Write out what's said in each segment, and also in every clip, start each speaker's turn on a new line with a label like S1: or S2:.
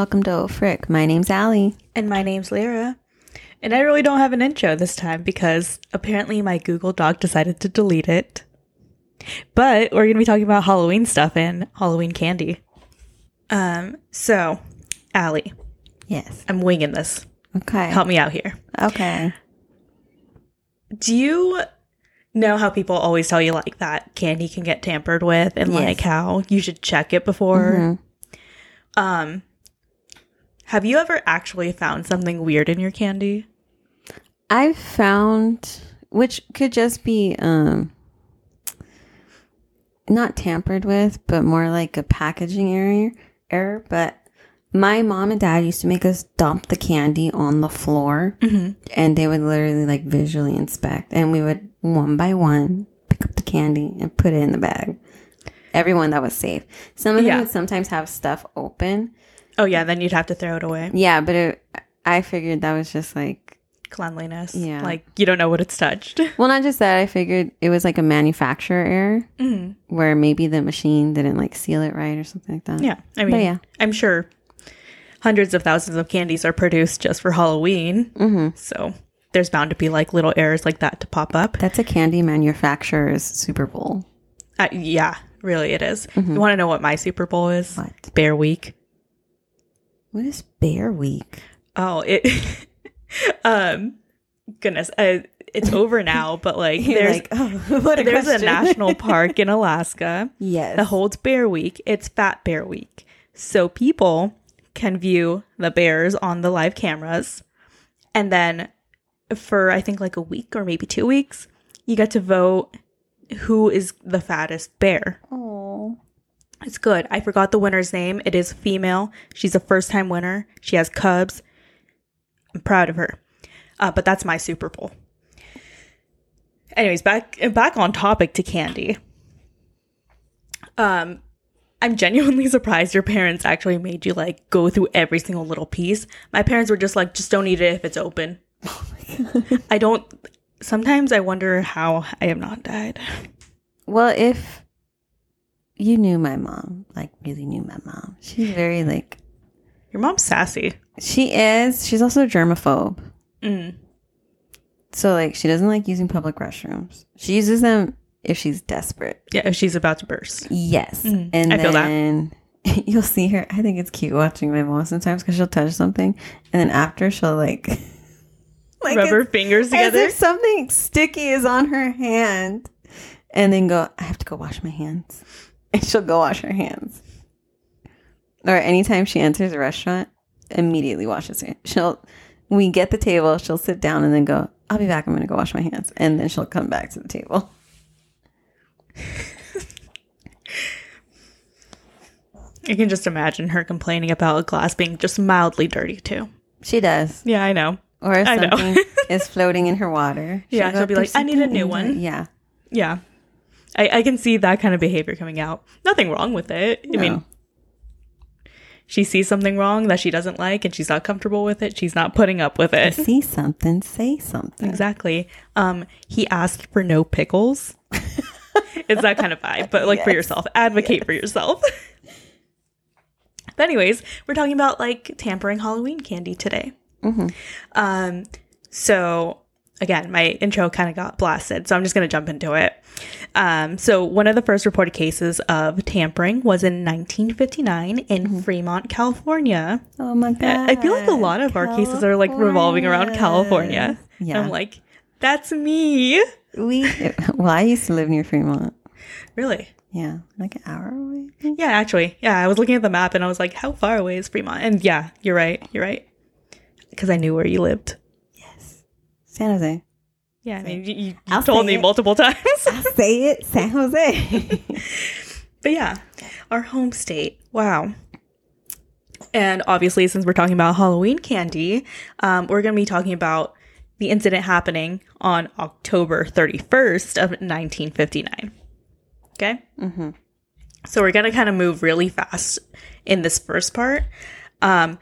S1: welcome to Frick. My name's Allie.
S2: And my name's Lyra. And I really don't have an intro this time because apparently my Google Doc decided to delete it. But we're going to be talking about Halloween stuff and Halloween candy. Um, so, Allie,
S1: Yes.
S2: I'm winging this.
S1: Okay.
S2: Help me out here.
S1: Okay.
S2: Do you know how people always tell you like that candy can get tampered with and
S1: Yes.
S2: like how you should check it before?
S1: Mhm.
S2: Um, have you ever actually found something weird in your candy?
S1: I've found, which could just be um, not tampered with, but more like a packaging error. Error, but my mom and dad used to make us dump the candy on the floor, and they would literally like visually inspect, and we would one by one pick up the candy and put it in the bag. Everyone that was safe. Some of them
S2: Yeah.
S1: would sometimes have stuff open.
S2: Oh yeah, then you'd have to throw it away.
S1: Yeah, but it, I figured that was just like
S2: Cleanliness.
S1: Yeah.
S2: Like you don't know what it's touched.
S1: Well, not just that. I figured it was like a manufacturer error
S2: Mhm.
S1: where maybe the machine didn't like seal it right or something like that.
S2: Yeah. I mean,
S1: But yeah.
S2: I'm sure hundreds of thousands of candies are produced just for Halloween.
S1: Mm-hmm.
S2: So there's bound to be like little errors like that to pop up.
S1: That's a candy manufacturer's Super Bowl.
S2: Uh, yeah, really it is. You want to know what my Super Bowl is?
S1: What?
S2: Bear Week.
S1: What is Bear Week?
S2: Oh, it. um, goodness, uh, it's over now. But like, there's
S1: oh, what a
S2: there's a national park in Alaska
S1: yes.
S2: that holds Bear Week. It's Fat Bear Week, so people can view the bears on the live cameras, and then for I think like a week or maybe two weeks, you get to vote who is the fattest bear.
S1: oh.
S2: It's good. I forgot the winner's name. It is female. She's a first time winner. She has cubs. I'm proud of her. Uh, but that's my Super Bowl. Anyways, back back on topic to candy. Um, I'm genuinely surprised your parents actually made you like go through every single little piece. My parents were just like, just don't eat it if it's open. I don't. Sometimes I wonder how I have not died.
S1: Well, if you knew my mom, like really knew my mom, she's very like,
S2: Your mom's sassy.
S1: she is, she's also a germaphobe.
S2: Mm.
S1: So, like, she doesn't like using public restrooms. She uses them if she's desperate.
S2: Yeah, if she's about to burst.
S1: Yes.
S2: Mm,
S1: and
S2: I feel that.
S1: then you'll see her. I think it's cute watching my mom sometimes because she'll touch something. And then after, she'll like, like
S2: Rub her fingers
S1: as
S2: together.
S1: if something sticky is on her hand. And then go, I have to go wash my hands. And she'll go wash her hands. Or anytime she enters a restaurant, immediately washes her. She'll, we get the table, she'll sit down and then go, I'll be back. I'm going to go wash my hands. And then she'll come back to the table.
S2: I can just imagine her complaining about a glass being just mildly dirty too.
S1: She does.
S2: Yeah, I know.
S1: Or if something is floating in her water.
S2: Yeah,
S1: go,
S2: she'll be like, "I need a new one."
S1: Yeah.
S2: Yeah. I, I can see that kind of behavior coming out. Nothing wrong with it. I mean, she sees something wrong that she doesn't like and she's not comfortable with it. She's not putting up with it.
S1: See something, say something.
S2: Exactly. Um, he asked for no pickles. it's that kind of vibe, but like for yourself, advocate for yourself. but anyways, we're talking about like tampering Halloween candy today.
S1: Mhm.
S2: Um, so again, my intro kind of got blasted, so I'm just going to jump into it. Um, so one of the first reported cases of tampering was in 1959 in Fremont, California.
S1: Oh my god.
S2: I feel like a lot of our cases are like revolving around California.
S1: Yeah.
S2: I'm like, that's me.
S1: we well, I used to live near Fremont.
S2: Really?
S1: Yeah. Like an hour away.
S2: Yeah, actually. Yeah, I was looking at the map and I was like, how far away is Fremont? And yeah, you're right. You're right. Because I knew where you lived.
S1: San Jose.
S2: Yeah, I mean, you, you
S1: I'll
S2: told me
S1: it.
S2: multiple times.
S1: I say it, San Jose.
S2: but yeah, our home state. Wow. And obviously, since we're talking about Halloween candy, um, we're going to be talking about the incident happening on October 31st of 1959. Okay?
S1: mm-hmm.
S2: So we're going to kind of move really fast in this first part. Um,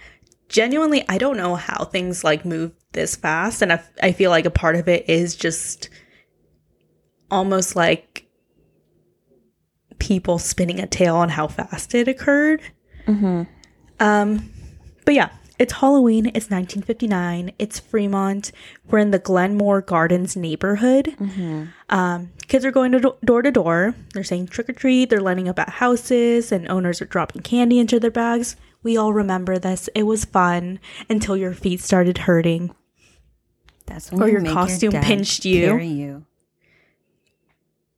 S2: genuinely, I don't know how things like move this fast. And I, I feel like a part of it is just almost like people spinning a tale on how fast it occurred.
S1: Mm-hmm.
S2: Um, but yeah, it's Halloween. It's 1959. It's Fremont. We're in the Glenmoor Gardens neighborhood. Um, kids are going to do- door to door. They're saying trick or treat. They're lining up at houses, and owners are dropping candy into their bags. We all remember this. It was fun until your feet started hurting.
S1: That's when
S2: Or
S1: you
S2: your costume
S1: dad
S2: pinched you.
S1: Carry you.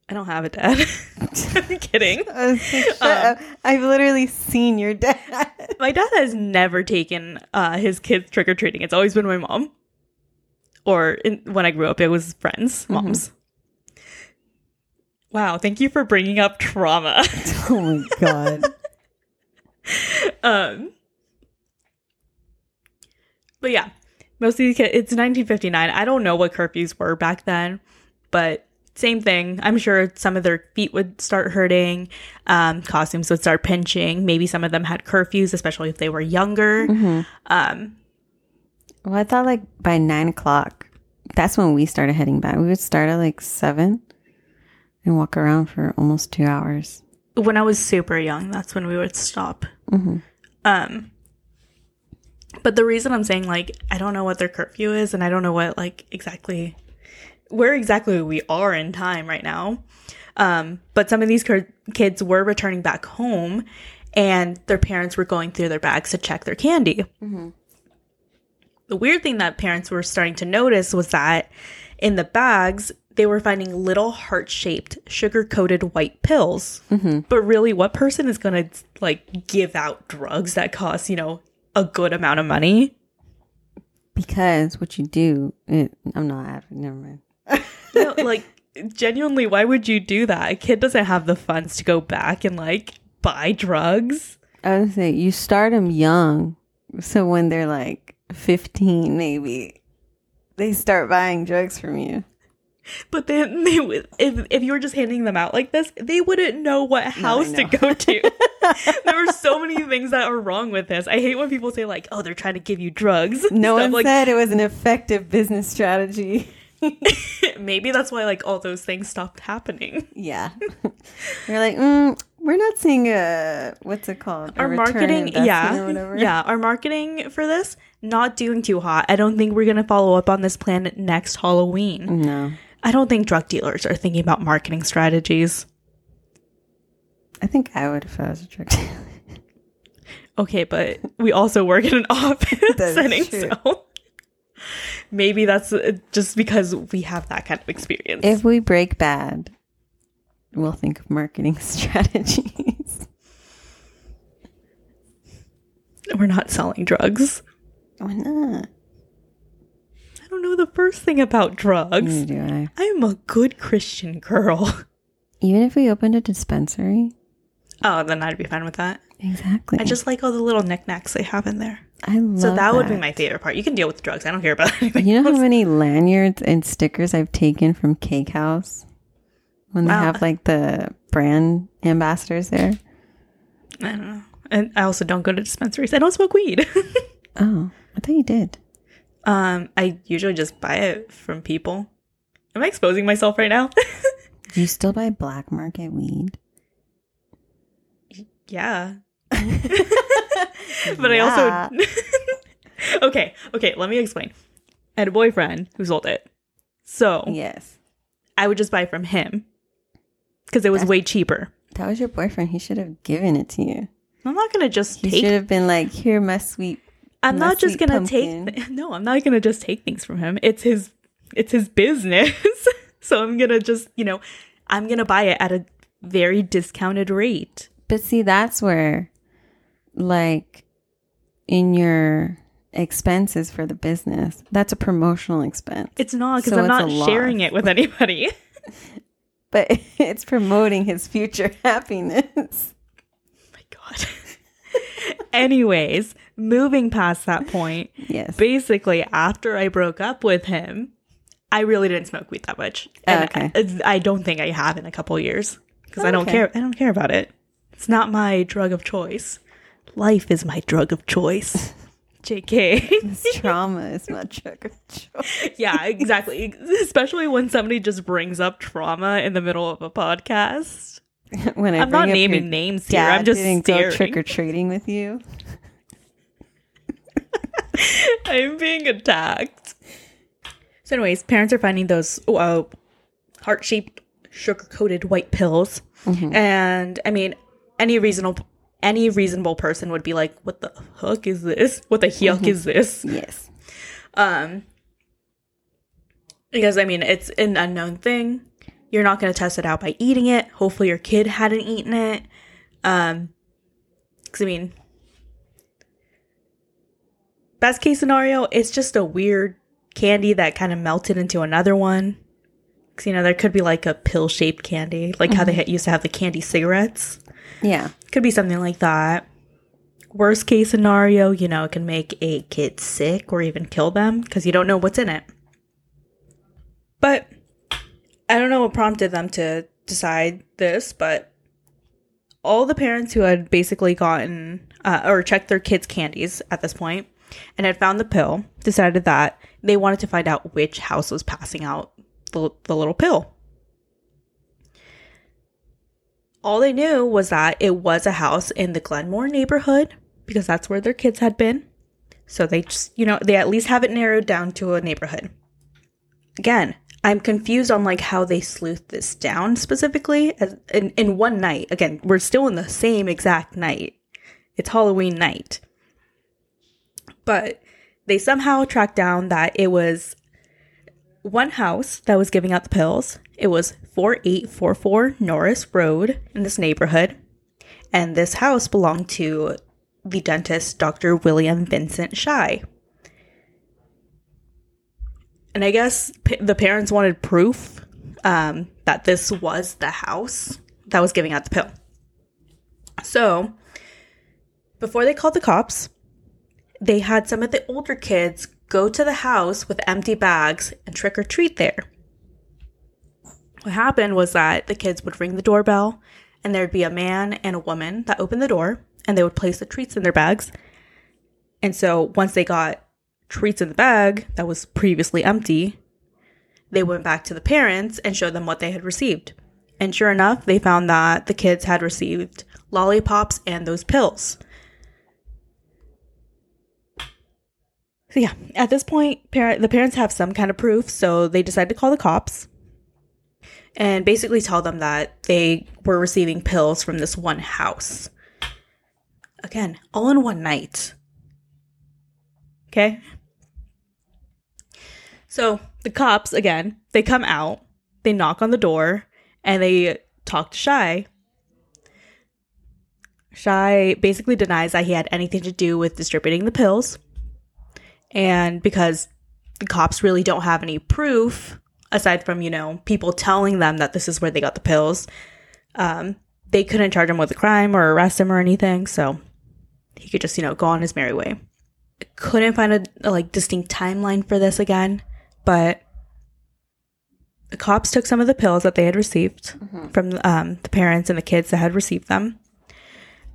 S2: I don't have a dad. I'm kidding.
S1: I was like, shut up. I've literally seen your dad.
S2: My dad has never taken uh, his kids trick or treating. It's always been my mom. Or in, when I grew up, it was friends, moms. Wow, thank you for bringing up trauma.
S1: oh my god.
S2: um, but yeah, most of these kids, it's 1959. I don't know what curfews were back then, but same thing. I'm sure some of their feet would start hurting, um, costumes would start pinching. Maybe some of them had curfews, especially if they were younger. Um,
S1: Well, I thought like by nine o'clock, that's when we started heading back. We would start at like seven and walk around for almost two hours.
S2: When I was super young, that's when we would stop. Um, but the reason I'm saying like I don't know what their curfew is, and I don't know what like exactly where exactly we are in time right now. Um, but some of these cur- kids were returning back home, and their parents were going through their bags to check their candy. The weird thing that parents were starting to notice was that in the bags, they were finding little heart shaped, sugar coated white pills. Mm-hmm. But really, what person is going to like give out drugs that cost, you know, a good amount of money?
S1: Because what you do, it, I'm not. Never mind.
S2: No, like, genuinely, why would you do that? A kid doesn't have the funds to go back and like buy drugs.
S1: I would say you start them young, so when they're like 15, maybe they start buying drugs from you.
S2: But then they would, if, if you were just handing them out like this, they wouldn't know what house to
S1: know.
S2: go to. there were so many things that are wrong with this. I hate when people say like, "Oh, they're trying to give you drugs."
S1: No
S2: Stuff
S1: one
S2: like
S1: said it was an effective business strategy.
S2: maybe that's why like all those things stopped happening.
S1: Yeah, you're like, mm, we're not seeing a what's it called? A
S2: Our marketing, yeah, yeah, our marketing for this not doing too hot. I don't think we're gonna follow up on this plan next Halloween.
S1: No,
S2: I don't think drug dealers are thinking about marketing strategies.
S1: I think I would if I was a drug dealer.
S2: Okay, but we also work in an office setting,
S1: true.
S2: so maybe that's uh, just because we have that kind of experience.
S1: If we break bad, we'll think of marketing strategies.
S2: We're not selling drugs.
S1: Why not?
S2: I don't know the first thing about drugs.
S1: Neither do I.
S2: I am a good Christian girl.
S1: Even if we opened a dispensary,
S2: Oh, then I'd be fine with that.
S1: exactly.
S2: I just like all the little knickknacks they have in there.
S1: I love
S2: So that, would be my favorite part. You can deal with the drugs. I don't care about anything.
S1: You know
S2: else.
S1: how many lanyards and stickers I've taken from Cake House when they
S2: Wow.
S1: have like the brand ambassadors there?
S2: I don't know. And I also don't go to dispensaries. I don't smoke weed.
S1: Oh, I thought you did.
S2: um, I usually just buy it from people. Am I exposing myself right now?
S1: Do you still buy black market weed?
S2: yeah. but I also Okay, okay, let me explain. I had a boyfriend who sold it. So
S1: yes.
S2: I would just buy from him. Because it was way cheaper.
S1: That was your boyfriend. He should have given it to you.
S2: I'm not gonna just
S1: He should have been like, "Here, my sweet."
S2: I'm
S1: my
S2: not just gonna
S1: pumpkin."
S2: take th- no, I'm not gonna just take things from him. It's his it's his business. so I'm gonna just, you know, I'm gonna buy it at a very discounted rate.
S1: But see, that's where, like, in your expenses for the business, that's a promotional expense.
S2: It's not because
S1: So
S2: I'm not sharing
S1: loss.
S2: it with anybody.
S1: But it's promoting his future happiness.
S2: Oh my god. Anyways, moving past that point,
S1: Yes.
S2: basically after I broke up with him, I really didn't smoke weed that much. And
S1: Okay.
S2: I, I don't think I have in a couple years because I don't care. I don't care about it. It's not my drug of choice. Life is my drug of choice. JK.
S1: This trauma is my drug of choice.
S2: yeah, exactly. Especially when somebody just brings up trauma in the middle of a podcast.
S1: when I
S2: I'm not naming
S1: your
S2: names here. I'm just
S1: didn't go trick or treating with you.
S2: I'm being attacked. So, anyways, parents are finding those uh, heart shaped, sugar coated white pills, and I mean, any reasonable any reasonable person would be like, "What the fuck is this? What the yuck is this?"
S1: yes.
S2: Um, because I mean, it's an unknown thing. You're not going to test it out by eating it. Hopefully, your kid hadn't eaten it. Um, because I mean, best case scenario, it's just a weird candy that kind of melted into another one. Because you know, there could be like a pill shaped candy, like how they used to have the candy cigarettes.
S1: Yeah.
S2: Could be something like that. Worst case scenario, you know, it can make a kid sick or even kill them because you don't know what's in it. But I don't know what prompted them to decide this, but all the parents who had basically gotten uh, or checked their kids' candies at this point and had found the pill decided that they wanted to find out which house was passing out the, the little pill all they knew was that it was a house in the Glenmoor neighborhood because that's where their kids had been. So they just, you know, they at least have it narrowed down to a neighborhood. Again, I'm confused on like how they sleuthed this down specifically as in, in one night. Again, we're still in the same exact night. It's Halloween night. But they somehow tracked down that it was one house that was giving out the pills. It was 4844 Norris Road in this neighborhood. And this house belonged to the dentist, Dr. William Vincent Shyne. And I guess p- the parents wanted proof um, that this was the house that was giving out the pill. So, before they called the cops, they had some of the older kids go to the house with empty bags and trick or treat there. What happened was that the kids would ring the doorbell and there'd be a man and a woman that opened the door and they would place the treats in their bags. And so once they got treats in the bag that was previously empty, they went back to the parents and showed them what they had received. And sure enough, they found that the kids had received lollipops and those pills. So yeah, at this point, parent the parents have some kind of proof, so they decide to call the cops and basically tell them that they were receiving pills from this one house. Again, all in one night. Okay? So, the cops again, they come out, they knock on the door, and they talk to Shyne. Shyne basically denies that he had anything to do with distributing the pills. And because the cops really don't have any proof, aside from, you know, people telling them that this is where they got the pills, um, they couldn't charge him with a crime or arrest him or anything. So he could just, you know, go on his merry way. Couldn't find a, a like distinct timeline for this again, but the cops took some of the pills that they had received from um, the parents and the kids that had received them,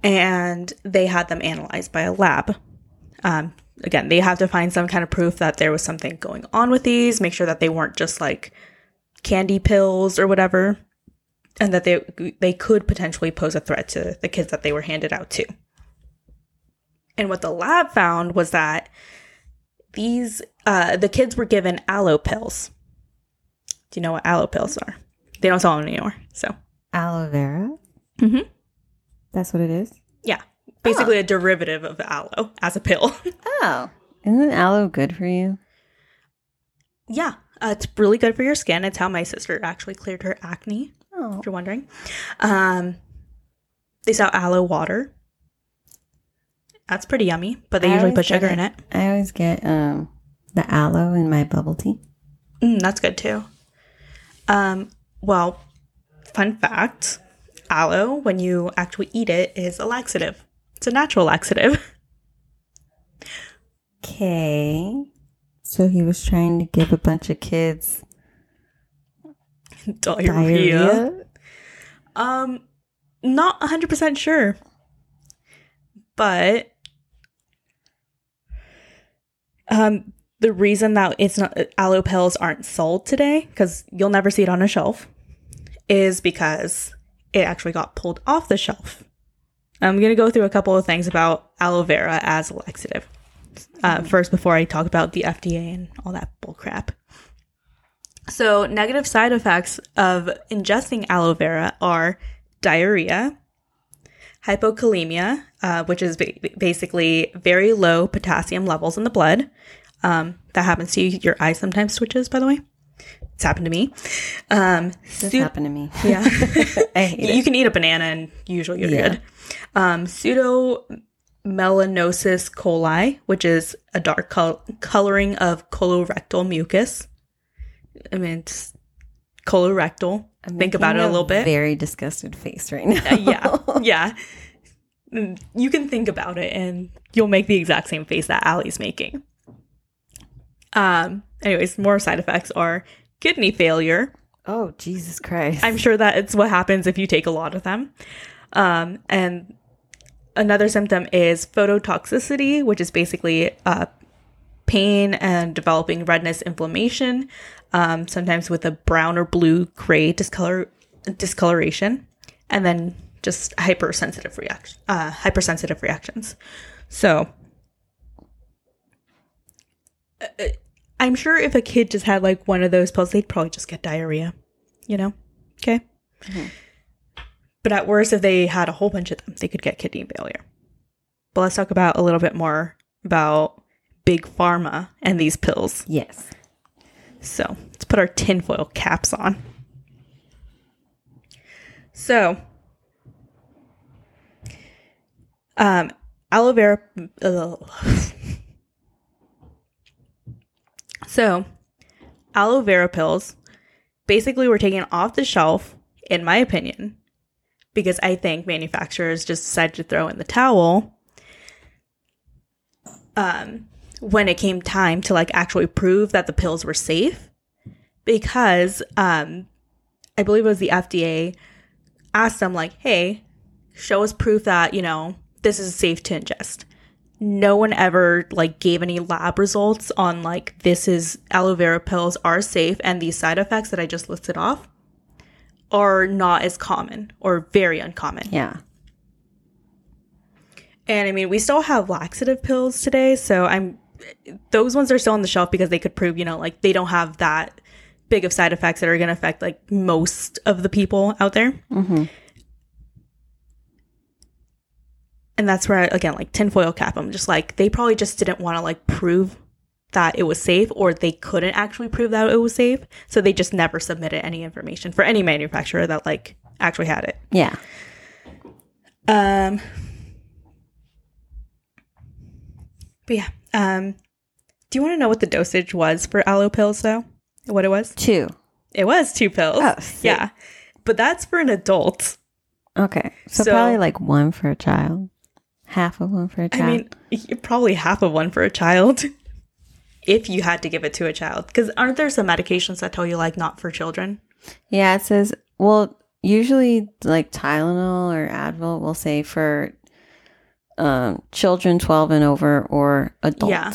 S2: and they had them analyzed by a lab. Um, again, they have to find some kind of proof that there was something going on with these, make sure that they weren't just like candy pills or whatever, and that they they could potentially pose a threat to the kids that they were handed out to. And what the lab found was that these uh, the kids were given aloe pills. Do you know what aloe pills are? They don't sell them anymore. So
S1: Aloe vera.
S2: Mm-hmm.
S1: That's what it is.
S2: yeah, basically a derivative of aloe as a pill.
S1: Oh, isn't aloe good for you?
S2: yeah, uh, it's really good for your skin. It's how my sister actually cleared her acne.
S1: Oh,
S2: If you're wondering, um, they sell aloe water. That's pretty yummy, but they
S1: I
S2: usually put sugar
S1: get
S2: in it.
S1: I always get um the aloe in my bubble tea.
S2: Mm, that's good too. Um, well, fun fact aloe, when you actually eat it, is a laxative. It's a natural laxative.
S1: Okay. So he was trying to give a bunch of kids
S2: diarrhea.
S1: diarrhea.
S2: Um, not 100% sure. But um the reason that it's not aloe pills aren't sold today cuz you'll never see it on a shelf is because it actually got pulled off the shelf. I'm going to go through a couple of things about aloe vera as a laxative. uh, first before I talk about the FDA and all that bullcrap. So, negative side effects of ingesting aloe vera are diarrhea, hypokalemia, uh, which is ba- basically very low potassium levels in the blood. Um, that happens to you. Your eye sometimes switches, by the way. It's happened to me. Um,
S1: This
S2: pseu-
S1: happened to me.
S2: yeah.
S1: Hate it.
S2: you can eat a banana and usually you're
S1: Yeah.
S2: good. Um, pseudo melanosis coli, which is a dark col- coloring of colorectal mucus. I mean, it's colorectal. Think about it a little bit.
S1: Very disgusted face right now.
S2: Uh, yeah, yeah. Mm, You can think about it, and you'll make the exact same face that Allie's making. Um. Anyways, more side effects are kidney failure.
S1: oh Jesus Christ!
S2: I'm sure that it's what happens if you take a lot of them. Um, and another symptom is phototoxicity, which is basically uh, pain and developing redness, inflammation, um, sometimes with a brown or blue gray discolor discoloration, and then just hypersensitive reaction, uh, hypersensitive reactions. So. uh, I'm sure if a kid just had like one of those pills, they'd probably just get diarrhea, you know? Okay. But at worst, if they had a whole bunch of them, they could get kidney failure. But let's talk about a little bit more about big pharma and these pills.
S1: yes.
S2: So let's put our tinfoil caps on. So, um, aloe vera. ugh. So, aloe vera pills basically were taken off the shelf, in my opinion, because I think manufacturers just decided to throw in the towel. Um, when it came time to like actually prove that the pills were safe, because um, I believe it was the FDA asked them like, "Hey, show us proof that you know this is safe to ingest." No one ever like gave any lab results on like this is aloe vera pills are safe and these side effects that I just listed off are not as common or very uncommon.
S1: Yeah.
S2: And I mean, we still have laxative pills today, so I'm those ones are still on the shelf because they could prove, you know, like they don't have that big of side effects that are going to affect like most of the people out there.
S1: Mm-hmm.
S2: And that's where, I, again, like tinfoil cap, I'm just like, they probably just didn't want to like prove that it was safe or they couldn't actually prove that it was safe. So they just never submitted any information for any manufacturer that like actually had it.
S1: Yeah.
S2: Um, but yeah. Um, do you want to know what the dosage was for aloe pills, though? What it was?
S1: Two.
S2: It was two pills.
S1: Oh,
S2: yeah. But that's for an adult.
S1: Okay. So,
S2: So-
S1: probably like one for a child. Half of one for a child.
S2: I mean, probably half of one for a child. if you had to give it to a child. Because aren't there some medications that tell you, like, not for children?
S1: yeah, it says, well, usually like Tylenol or Advil will say for um, children 12 and over or adults.
S2: Yeah.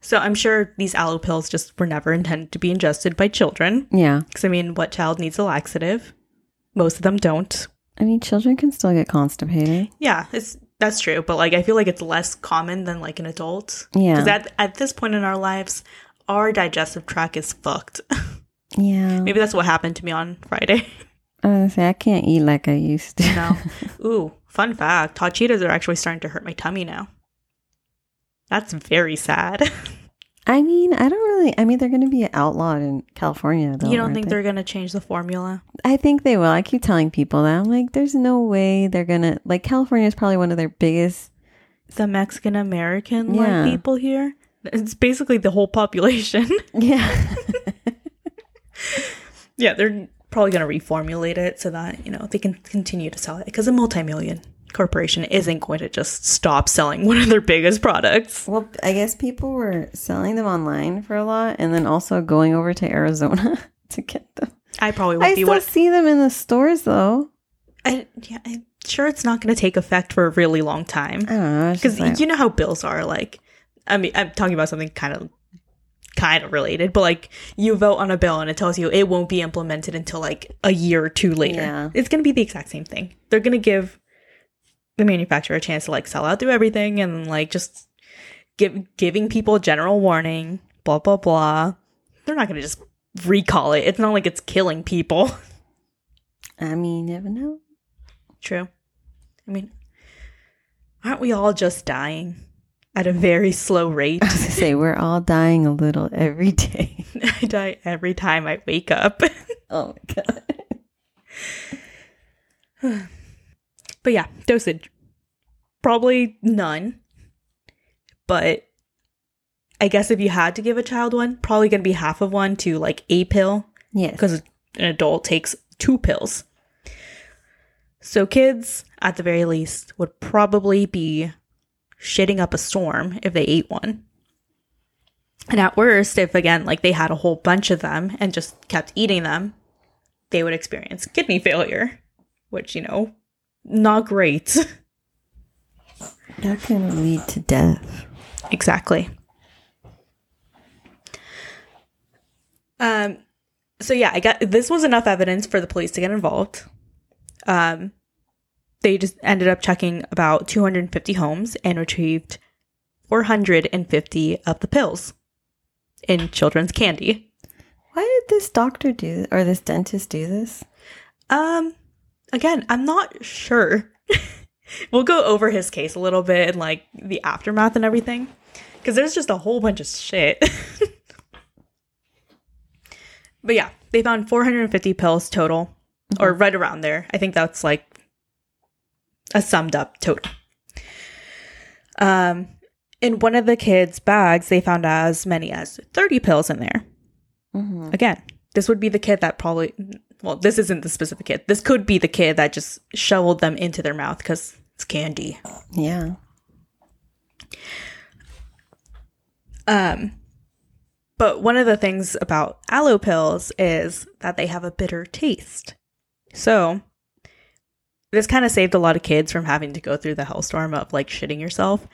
S2: So I'm sure these aloe pills just were never intended to be ingested by children.
S1: Yeah.
S2: Because, I mean, what child needs a laxative? Most of them don't.
S1: I mean, children can still get constipated.
S2: Yeah, it's that's true, but like I feel like it's less common than like an adult.
S1: Yeah.
S2: Because at at this point in our lives, our digestive tract is fucked.
S1: Yeah.
S2: Maybe that's what happened to me on Friday.
S1: I was gonna say, I can't eat like I used to.
S2: No. Ooh, fun fact: hot Cheetos are actually starting to hurt my tummy now. That's very sad.
S1: I mean, I don't really. I mean, they're going to be outlawed in California, though.
S2: you don't think
S1: they?
S2: they're gonna change the formula?
S1: I think they will. I keep telling people that. I'm like, there's no way they're going to. Like, California is probably one of their biggest.
S2: The Mexican American
S1: Yeah.
S2: like people here. It's basically the whole population.
S1: Yeah.
S2: yeah, they're probably gonna reformulate it so that you know they can continue to sell it because a multi-million corporation isn't going to just stop selling one of their biggest products.
S1: well, I guess people were selling them online for a lot and then also going over to Arizona to get them.
S2: I probably won't
S1: I
S2: be
S1: still
S2: what
S1: see them in the stores, though.
S2: I, yeah, I'm sure it's not going to take effect for a really long time
S1: I don't know.
S2: because
S1: like-
S2: you know how bills are. Like, I mean, I'm talking about something kind of kind of related, but like you vote on a bill and it tells you it won't be implemented until like a year or two later.
S1: Yeah.
S2: It's going to be the exact same thing. They're going to give the manufacturer a chance to like sell out through everything and like just give, giving people general warning, blah, blah, blah. They're not going to just recall it. It's not like it's killing people.
S1: I mean, you never know.
S2: True. I mean, aren't we all just dying at a very slow rate?
S1: I was gonna say we're all dying a little every day.
S2: I die every time I wake up.
S1: Oh my god.
S2: but yeah, dosage. Probably none. But I guess if you had to give a child one, probably going to be half of one to like a pill
S1: Yes.
S2: because an adult takes two pills. So kids, at the very least, would probably be shitting up a storm if they ate one. And at worst, if again, like they had a whole bunch of them and just kept eating them, they would experience kidney failure, which, you know, not great.
S1: that can lead to death.
S2: Exactly. Um so yeah, I got this was enough evidence for the police to get involved. Um they just ended up checking about 250 homes and retrieved 450 of the pills in children's candy.
S1: Why did this doctor do or this dentist do this?
S2: Um again, I'm not sure. we'll go over his case a little bit and like the aftermath and everything cuz there's just a whole bunch of shit. but yeah, they found 450 pills total or right around there. I think that's like a summed up total. Um in one of the kids' bags, they found as many as 30 pills in there.
S1: Mm-hmm.
S2: Again, this would be the kid that probably, well, this isn't the specific kid. This could be the kid that just shoveled them into their mouth because it's candy.
S1: Yeah.
S2: Um, but one of the things about aloe pills is that they have a bitter taste. So this kind of saved a lot of kids from having to go through the hellstorm of like shitting yourself.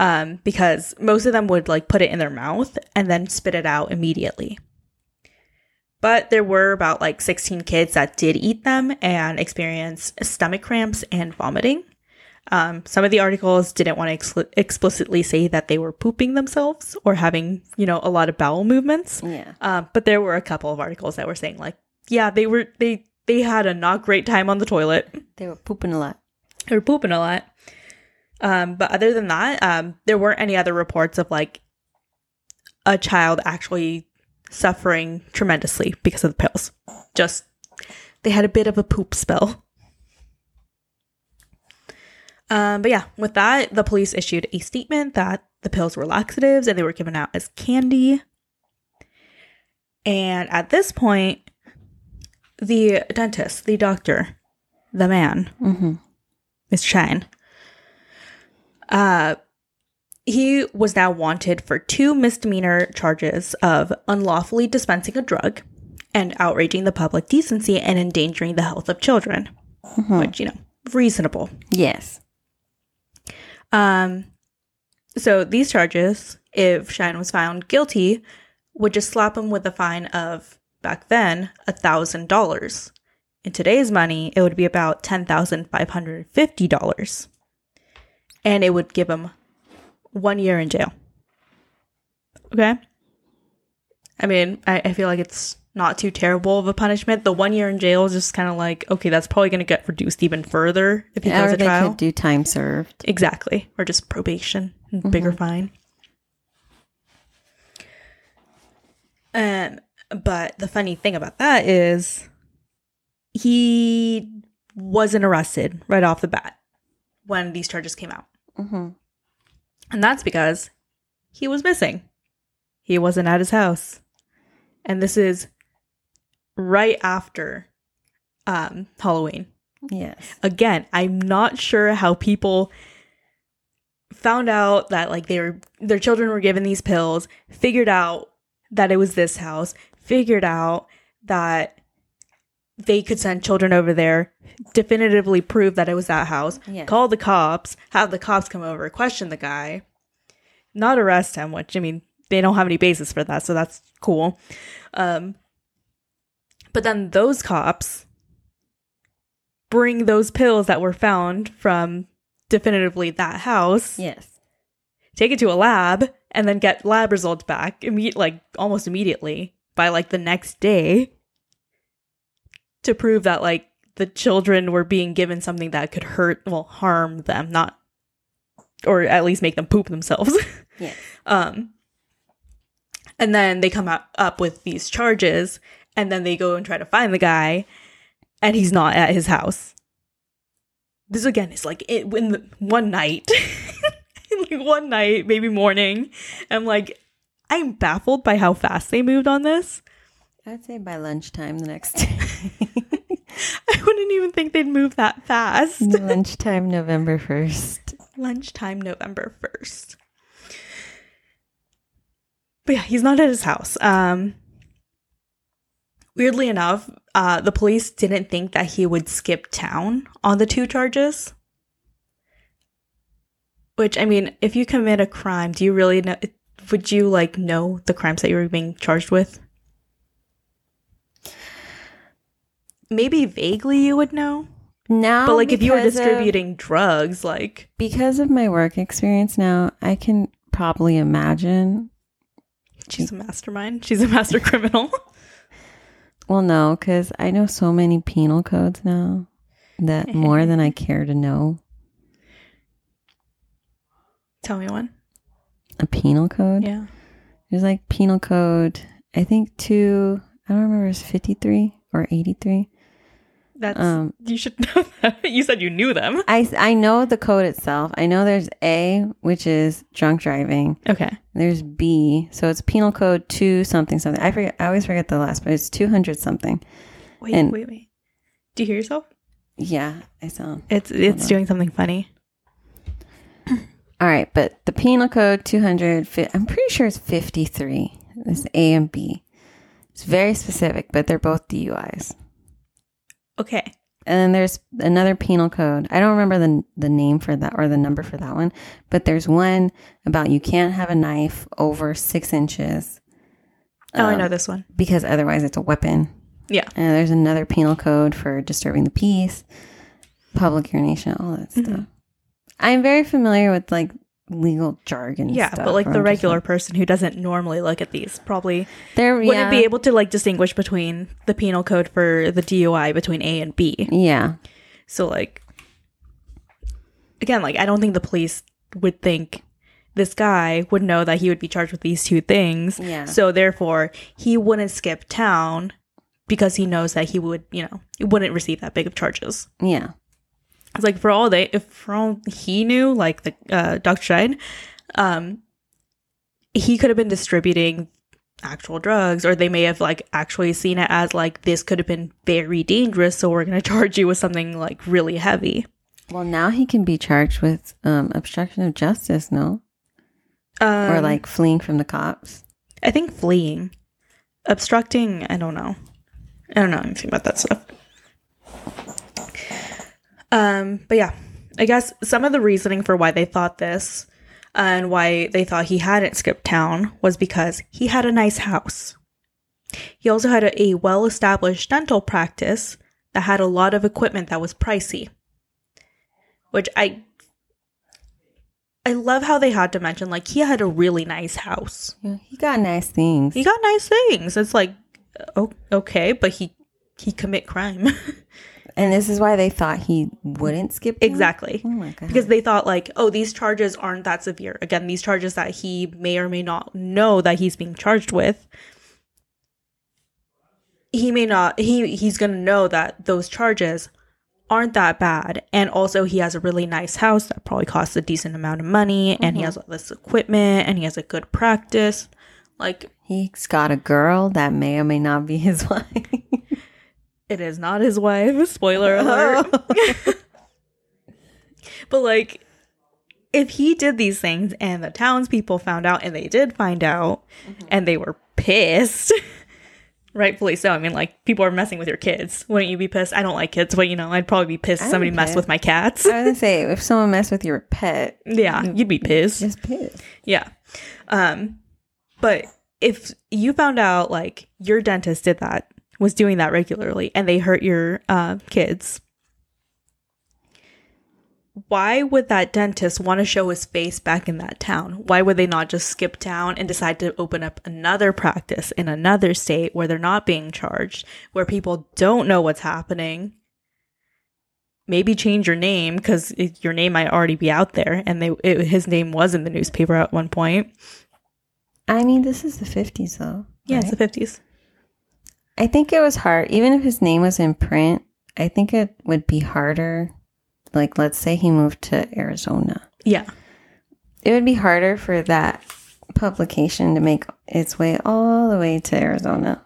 S2: Um, because most of them would like put it in their mouth and then spit it out immediately. But there were about like 16 kids that did eat them and experienced stomach cramps and vomiting. Um, some of the articles didn't want to ex- explicitly say that they were pooping themselves or having, you know, a lot of bowel movements.
S1: Yeah.
S2: Um, but there were a couple of articles that were saying like, yeah, they were they they had a not great time on the toilet.
S1: They were pooping a lot.
S2: They were pooping a lot. Um, but other than that, um, there weren't any other reports of like a child actually suffering tremendously because of the pills. Just they had a bit of a poop spell. Um, but yeah, with that, the police issued a statement that the pills were laxatives and they were given out as candy. And at this point, the dentist, the doctor, the man,
S1: Mm-hmm.
S2: Mr. Shyne, uh, he was now wanted for two misdemeanor charges of unlawfully dispensing a drug and outraging the public decency and endangering the health of children, which, you know, reasonable.
S1: Yes.
S2: Um, so these charges, if Shyne was found guilty, would just slap him with a fine of back then a thousand dollars. In today's money, it would be about ten thousand five hundred fifty dollars, and it would give him one year in jail. Okay. I mean, I, I feel like it's not too terrible of a punishment. The one year in jail is just kind of like, okay, that's probably going to get reduced even further if he
S1: or
S2: goes to trial.
S1: could do time served.
S2: Exactly. Or just probation, and bigger fine. Um, but the funny thing about that is he wasn't arrested right off the bat when these charges came out.
S1: Mm-hmm.
S2: And that's because he was missing. He wasn't at his house. And this is right after um Halloween.
S1: Yes.
S2: again, I'm not sure how people found out that like they were their children were given these pills, figured out that it was this house, figured out that they could send children over there, definitively prove that it was that house,
S1: Yes.
S2: call the cops, have the cops come over, question the guy, not arrest him, which I mean, they don't have any basis for that, so that's cool. Um but then those cops bring those pills that were found from definitively that house
S1: Yes.
S2: take it to a lab, and then get lab results back imme- like almost immediately by like the next day to prove that like the children were being given something that could hurt, well, harm them, not or at least make them poop themselves.
S1: Yes.
S2: Um, and then they come out, up with these charges, and then they go and try to find the guy, and he's not at his house. This again is like it, the, one night, like one night, maybe morning. I'm like, I'm baffled by how fast they moved on this.
S1: I'd say by lunchtime the next day.
S2: I wouldn't even think they'd move that fast.
S1: lunchtime, November 1st.
S2: Lunchtime, November 1st. But yeah, he's not at his house. Um, weirdly enough, uh, the police didn't think that he would skip town on the two charges. Which, I mean, if you commit a crime, do you really know? Would you like know the crimes that you were being charged with? Maybe vaguely you would know.
S1: Now,
S2: But like if you were
S1: because of-
S2: distributing drugs, like
S1: because of my work experience now, I can probably imagine.
S2: she's a mastermind, she's a master criminal.
S1: Well, no, because I know so many penal codes now that more than I care to know.
S2: Tell me one.
S1: A penal code?
S2: Yeah.
S1: There's like penal code, I think two, I don't remember, it's 53 or 83.
S2: That's
S1: Um,
S2: you should know that. You said you knew them.
S1: I, I know the code itself. I know there's A, which is drunk driving.
S2: Okay.
S1: There's B, so it's penal code two something something. I forget. I always forget the last, but it's two hundred something.
S2: Wait,
S1: And-
S2: wait, wait. Do you hear yourself?
S1: Yeah, I sound.
S2: It's it's doing something funny.
S1: All right, but the penal code two hundred. I'm pretty sure it's fifty three. It's A and B. It's very specific, but they're both DUIs.
S2: Okay.
S1: And then there's another penal code. I don't remember the the name for that or the number for that one, but there's one about you can't have a knife over six inches.
S2: Oh, I
S1: um,
S2: know this one.
S1: because otherwise it's a weapon.
S2: Yeah.
S1: And there's another penal code for disturbing the peace, public urination, all that
S2: Mm-hmm.
S1: stuff. I'm very familiar with like legal jargon.
S2: Yeah,
S1: stuff,
S2: but like the
S1: I'm
S2: regular
S1: like,
S2: person who doesn't normally look at these probably
S1: there
S2: wouldn't
S1: yeah,
S2: be able to like distinguish between the penal code for the DUI between A and B.
S1: Yeah,
S2: So like again, like I don't think the police would think this guy would know that he would be charged with these two things.
S1: Yeah.
S2: So therefore, he wouldn't skip town because he knows that he would, you know, wouldn't receive that big of charges.
S1: yeah,
S2: It's like for all they, if for all he knew, like the uh, Dr. Shyne, um, he could have been distributing actual drugs, or they may have like actually seen it as like this could have been very dangerous, so we're going to charge you with something like really heavy.
S1: Well, now he can be charged with um, obstruction of justice, no,
S2: Um,
S1: or like fleeing from the cops.
S2: I think fleeing, obstructing. I don't know. I don't know anything about that stuff. Um, but yeah, I guess some of the reasoning for why they thought this and why they thought he hadn't skipped town was because he had a nice house. He also had a, a well established dental practice that had a lot of equipment that was pricey. Which I I love how they had to mention like he had a really nice house.
S1: Yeah, he got nice things.
S2: He got nice things. It's like oh, okay, but he he commit crime.
S1: and this is why they thought he wouldn't skip.
S2: exactly.
S1: Oh my god.
S2: because they thought like oh these charges aren't that severe again these charges that he may or may not know that he's being charged with he may not he he's going to know that those charges aren't that bad and also he has a really nice house that probably costs a decent amount of money and he uh-huh. has all this equipment and he has a good practice like
S1: he's got a girl that may or may not be his wife.
S2: It is not his wife spoiler alert But like, if he did these things and the townspeople found out, and they did find out, and they were pissed, rightfully so. I mean, like, people are messing with your kids. Wouldn't you be pissed? I don't like kids, but you know, I'd probably be pissed if somebody
S1: be
S2: messed with my cats.
S1: I was gonna say if someone messed with your pet,
S2: yeah, you'd be pissed.
S1: just pissed.
S2: Yeah. Um, but if you found out like your dentist did that, was doing that regularly, and they hurt your uh, kids, why would that dentist want to show his face back in that town? Why would they not just skip town and decide to open up another practice in another state where they're not being charged, where people don't know what's happening? Maybe change your name because your name might already be out there, and they it, his name was in the newspaper at one point.
S1: I mean, this is the 50s, though.
S2: Yeah,
S1: right?
S2: it's the fifties.
S1: I think it was hard. Even if his name was in print, I think it would be harder. Like, let's say he moved to Arizona.
S2: Yeah,
S1: It would be harder for that publication to make its way all the way to Arizona.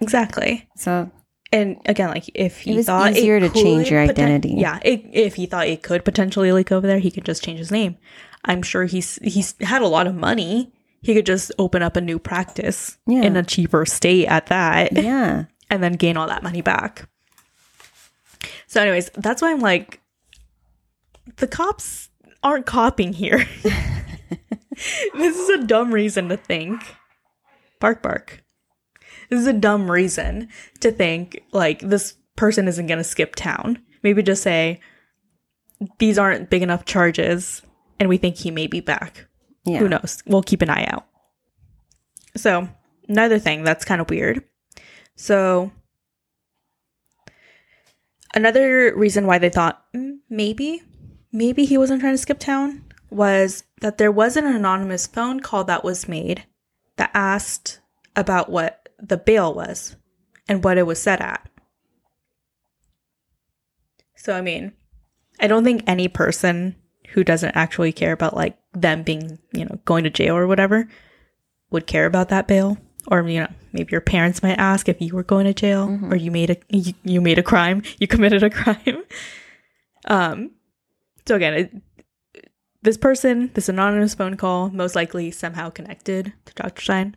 S2: exactly.
S1: So,
S2: And again, like if he
S1: It was
S2: thought
S1: easier to change your
S2: poten-
S1: identity.
S2: yeah, it, if he thought it could potentially leak over there, he could just change his name. I'm sure he's he's had a lot of money. He could just open up a new practice
S1: Yeah.
S2: in a cheaper state at that,
S1: yeah.
S2: and then gain all that money back. So, anyways, that's why I'm like, the cops aren't copying here. this is a dumb reason to think. Bark, bark. This is a dumb reason to think like this person isn't going to skip town. Maybe just say these aren't big enough charges and we think he may be back.
S1: Yeah.
S2: Who knows? We'll keep an eye out. So, another thing that's kind of weird. So, another reason why they thought "Mm, maybe, maybe he wasn't trying to skip town was that there was an anonymous phone call that was made that asked about what the bail was and what it was set at. So, I mean, I don't think any person who doesn't actually care about like them being, you know, going to jail or whatever would care about that bail. Or you know, maybe your parents might ask if you were going to jail or you made a you, you made a crime, you committed a crime. Um, so again, it, this person, this anonymous phone call, most likely somehow connected to Dr. Shyne.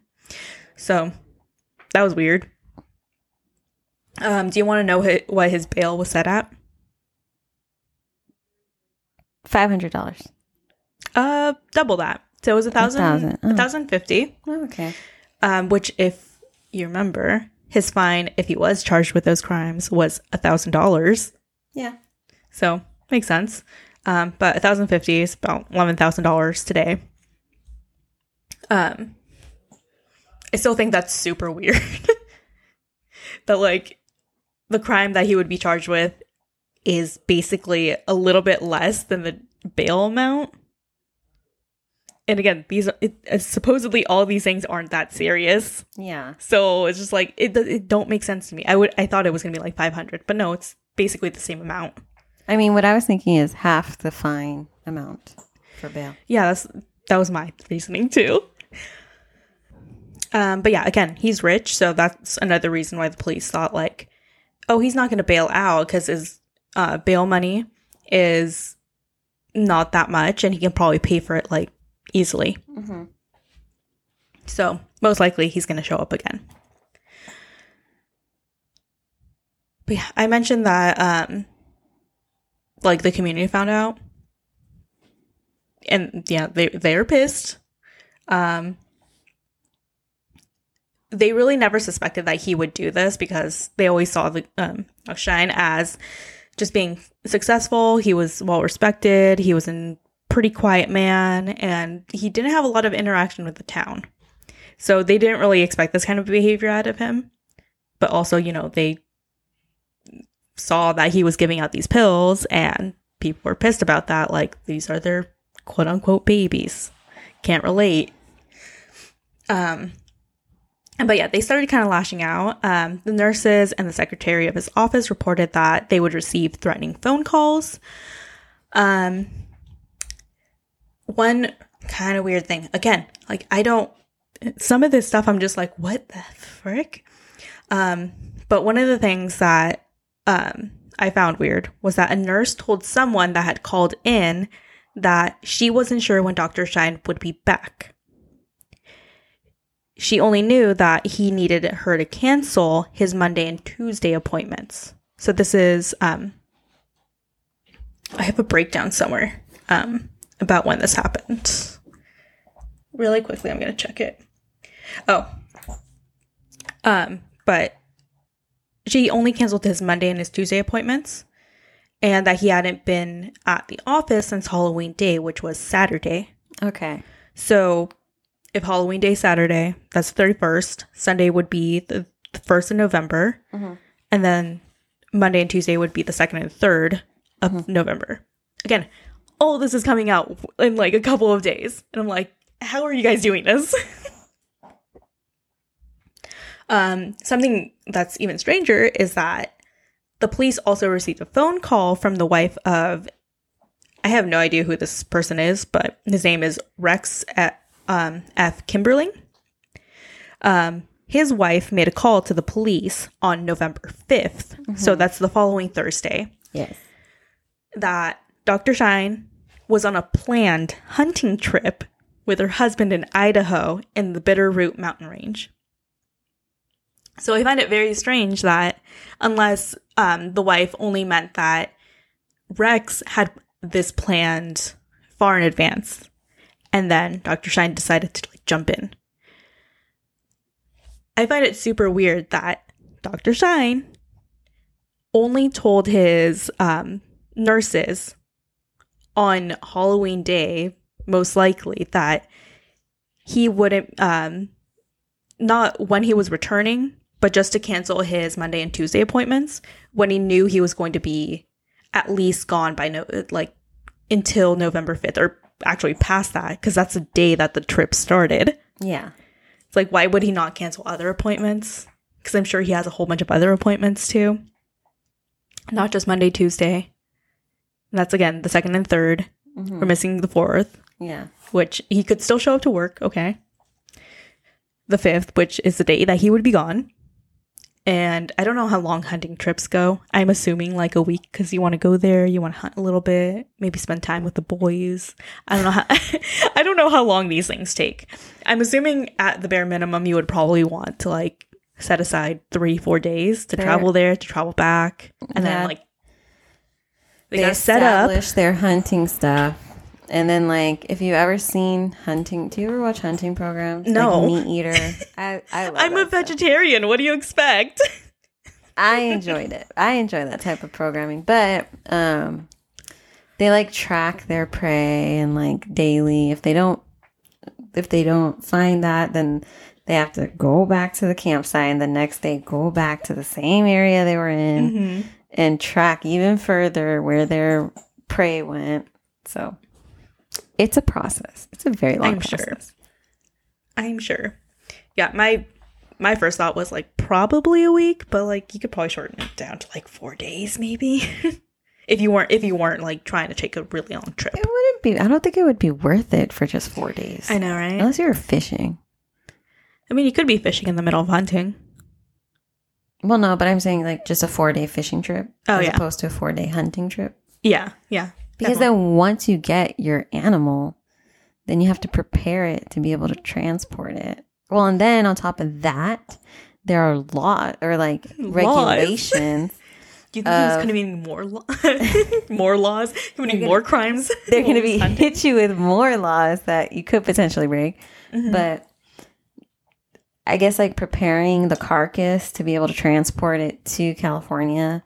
S2: So that was weird. Um, do you want to know what his bail was set at?
S1: $500.
S2: Uh, double that. So it was a thousand,
S1: oh.
S2: a thousand fifty.
S1: okay.
S2: Um, which, if you remember, his fine, if he was charged with those crimes, was a thousand dollars.
S1: Yeah.
S2: So makes sense. Um, but a thousand fifty is about eleven thousand dollars today. Um, I still think that's super weird. that like the crime that he would be charged with is basically a little bit less than the bail amount. And again, these are it, uh, supposedly all these things aren't that serious.
S1: Yeah.
S2: So it's just like it, it don't make sense to me. I would I thought it was gonna be like five hundred, but no, it's basically the same amount.
S1: I mean, what I was thinking is half the fine amount for bail.
S2: Yeah, that's that was my reasoning too. Um, but yeah, again, he's rich, so that's another reason why the police thought like, oh, he's not going to bail out because his uh, bail money is not that much, and he can probably pay for it like easily.
S1: Mm-hmm.
S2: So most likely he's going to show up again. But yeah, I mentioned that um like the community found out. And yeah, they they're pissed. Um they really never suspected that he would do this because they always saw the um Shyne as just being successful. He was well respected. He was a pretty quiet man and he didn't have a lot of interaction with the town. So they didn't really expect this kind of behavior out of him. But also, you know, they saw that he was giving out these pills and people were pissed about that. Like, these are their quote unquote babies. Can't relate. Um, but yeah, they started kind of lashing out. Um, the nurses and the secretary of his office reported that they would receive threatening phone calls. Um, one kind of weird thing. Again, like I don't. Some of this stuff, I'm just like, what the frick? Um, but one of the things that um I found weird was that a nurse told someone that had called in that she wasn't sure when Dr. Shyne would be back. She only knew that he needed her to cancel his Monday and Tuesday appointments. So this is um I have a breakdown somewhere um about when this happened. Really quickly, I'm going to check it. Oh. Um but she only canceled his Monday and his Tuesday appointments. and that he hadn't been at the office since Halloween Day, which was Saturday.
S1: Okay.
S2: So if Halloween Day Saturday, that's the 31st, Sunday would be the, the 1st of November,
S1: Mhm.
S2: and then Monday and Tuesday would be the 2nd and 3rd of
S1: Mhm.
S2: November. Again, all this is coming out in like a couple of days. And I'm like, how are you guys doing this? um, something that's even stranger is that the police also received a phone call from the wife of I have no idea who this person is, but his name is Rex at, um, F. Kimberling. Um, his wife made a call to the police on November 5th. So that's the following Thursday
S1: Yes.
S2: that Dr. Shyne was on a planned hunting trip with her husband in Idaho in the Bitterroot mountain range. So I find it very strange that unless um, the wife only meant that Rex had this planned far in advance, and then Dr. Shyne decided to like jump in. I find it super weird that Dr. Shyne only told his um, nurses on Halloween Day, most likely, that he wouldn't, um, not when he was returning, but just to cancel his Monday and Tuesday appointments when he knew he was going to be at least gone by no, like until November 5th, or actually past that, because that's the day that the trip started.
S1: Yeah.
S2: It's like, why would he not cancel other appointments? Because I'm sure he has a whole bunch of other appointments too. Not just Monday, Tuesday. And that's again the second and 3rd
S1: Mhm.
S2: We're missing the fourth,
S1: Yeah.
S2: which he could still show up to work. Okay. The fifth, which is the day that he would be gone. And I don't know how long hunting trips go. I'm assuming like a week because you want to go there, you want to hunt a little bit, maybe spend time with the boys. I don't know how I don't know how long these things take. I'm assuming at the bare minimum you would probably want to like set aside three, four days to
S1: Fair.
S2: travel there, to travel back, and
S1: Yeah.
S2: then like they,
S1: They,
S2: got set up.
S1: establish their hunting stuff. And then, like, if you ever seen hunting, do you ever watch hunting programs?
S2: No.
S1: Like Meat Eater. I, I
S2: I'm a
S1: that stuff.
S2: vegetarian. What do you expect?
S1: I enjoyed it. I enjoy that type of programming, but um, they like track their prey and like daily. If they don't, if they don't find that, then they have to go back to the campsite and the next day go back to the same area they were in
S2: Mm-hmm.
S1: and track even further where their prey went. So it's a process. It's a very long
S2: I'm sure.
S1: process.
S2: I'm sure. Yeah, my my first thought was like probably a week, but like you could probably shorten it down to like four days, maybe. if you weren't if you weren't like trying to take a really long trip.
S1: It wouldn't be. I don't think it would be worth it for just four days.
S2: I know, right?
S1: Unless you're fishing.
S2: I mean, you could be fishing in the middle of hunting.
S1: Well, no, but I'm saying like just a four day fishing trip
S2: Oh,
S1: as
S2: yeah.
S1: opposed to a four day hunting trip.
S2: Yeah, yeah.
S1: Because then once you get your animal, then you have to prepare it to be able to transport it. Well, and then on top of that, there are law or like regulations.
S2: Do you think there's going to be more lo- more laws, going to be more crimes?
S1: They're going to be hit you with more laws that you could potentially break.
S2: Mhm.
S1: But I guess like preparing the carcass to be able to transport it to California.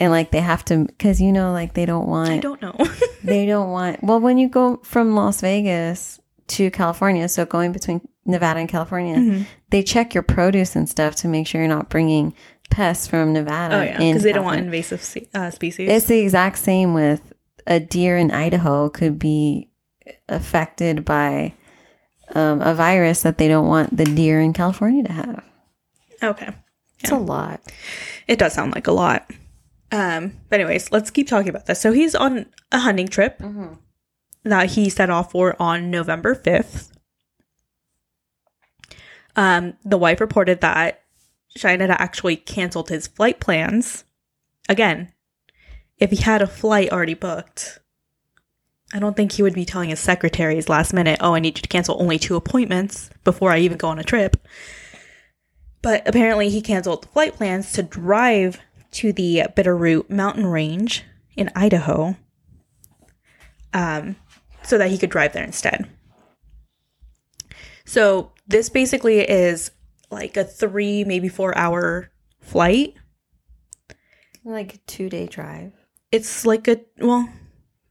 S1: And like they have to, because you know, like they don't want
S2: I don't know.
S1: They don't want. Well, when you go from Las Vegas to California, so going between Nevada and California,
S2: Mhm.
S1: they check your produce and stuff to make sure you're not bringing pests from Nevada.
S2: Oh yeah, because they don't want invasive uh, species.
S1: It's the exact same with a deer in Idaho could be affected by um, a virus that they don't want the deer in California to have.
S2: okay.
S1: It's
S2: Yeah.
S1: a lot.
S2: It does sound like a lot. Um, but anyways, let's keep talking about this. So he's on a hunting trip that he set off for on November 5th. Um, the wife reported that Shyne had actually canceled his flight plans. Again, if he had a flight already booked, I don't think he would be telling his secretaries last minute, oh, I need you to cancel only two appointments before I even go on a trip. But apparently, he canceled the flight plans to drive to the Bitterroot mountain range in Idaho um, so that he could drive there instead. So, this basically is like a three, maybe four hour flight.
S1: Like a two day drive.
S2: it's like a well,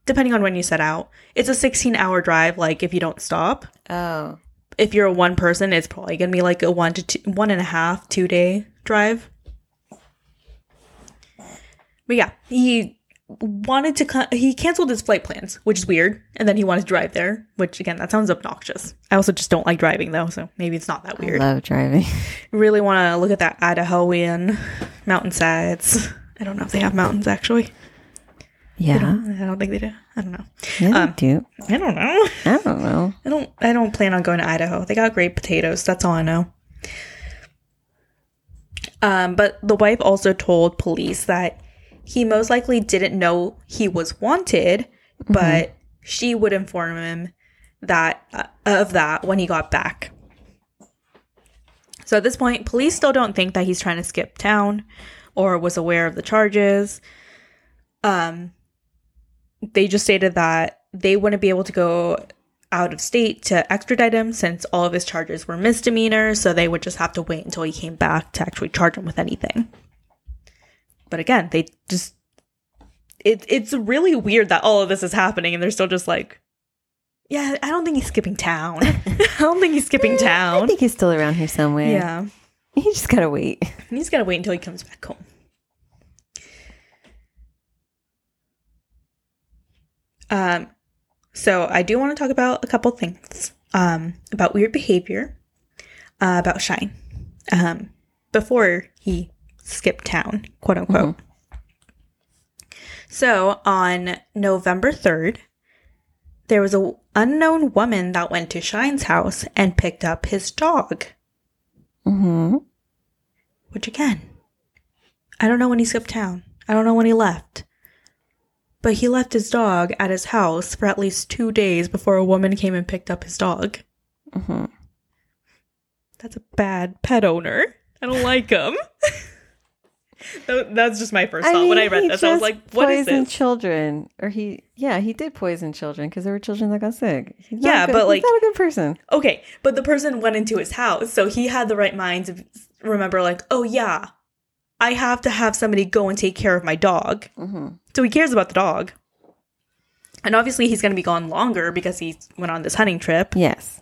S2: depending on when you set out, it's a 16 hour drive. Like if you don't stop,
S1: Oh.
S2: if you're a one person, it's probably gonna be like a one to two, one and a half, two day drive. But yeah, he wanted to. Con- he canceled his flight plans, which is weird, and then he wanted to drive there. Which again, that sounds obnoxious. I also just don't like driving though, so maybe it's not that weird.
S1: I love driving.
S2: really want to look at that Idahoan mountainsides. I don't know if they have mountains actually.
S1: Yeah.
S2: I don't think they do. I don't know.
S1: Yeah, they
S2: Um,
S1: do.
S2: I don't know.
S1: I don't know.
S2: I don't I don't plan on going to Idaho. They got great potatoes. That's all I know. Um, but the wife also told police that he most likely didn't know he was wanted, but she would inform him that uh, of that when he got back. So at this point, police still don't think that he's trying to skip town or was aware of the charges. Um, they just stated that they wouldn't be able to go out of state to extradite him since all of his charges were misdemeanors, so they would just have to wait until he came back to actually charge him with anything. But again, they just it it's really weird that all of this is happening and they're still just like yeah, I don't think he's skipping town. I don't think he's skipping town.
S1: I think he's still around here somewhere.
S2: Yeah.
S1: He just gotta wait.
S2: He's got to wait until he comes back home. Um, so I do want to talk about a couple things um, about weird behavior uh, about Shyne um, before he skipped town, quote unquote. So on November 3rd, there was a unknown woman that went to Shyne's house and picked up his dog.
S1: Mm-hmm.
S2: Which again, I don't know when he skipped town. I don't know when he left. But he left his dog at his house for at least two days before a woman came and picked up his dog.
S1: Mm-hmm.
S2: That's a bad pet owner. I don't like him. That- That's just my first thought when I read this. I was like, "What is this?"
S1: children, or he, yeah, he did poison children because there were children that got sick.
S2: Yeah,
S1: good-
S2: but,
S1: he's
S2: like-
S1: not a good person.
S2: Okay, but the person went into his house, so he had the right mind to remember, like, oh yeah, I have to have somebody go and take care of my dog.
S1: Mm-hmm.
S2: So he cares about the dog. And obviously he's going to be gone longer because he went on this hunting trip.
S1: Yes.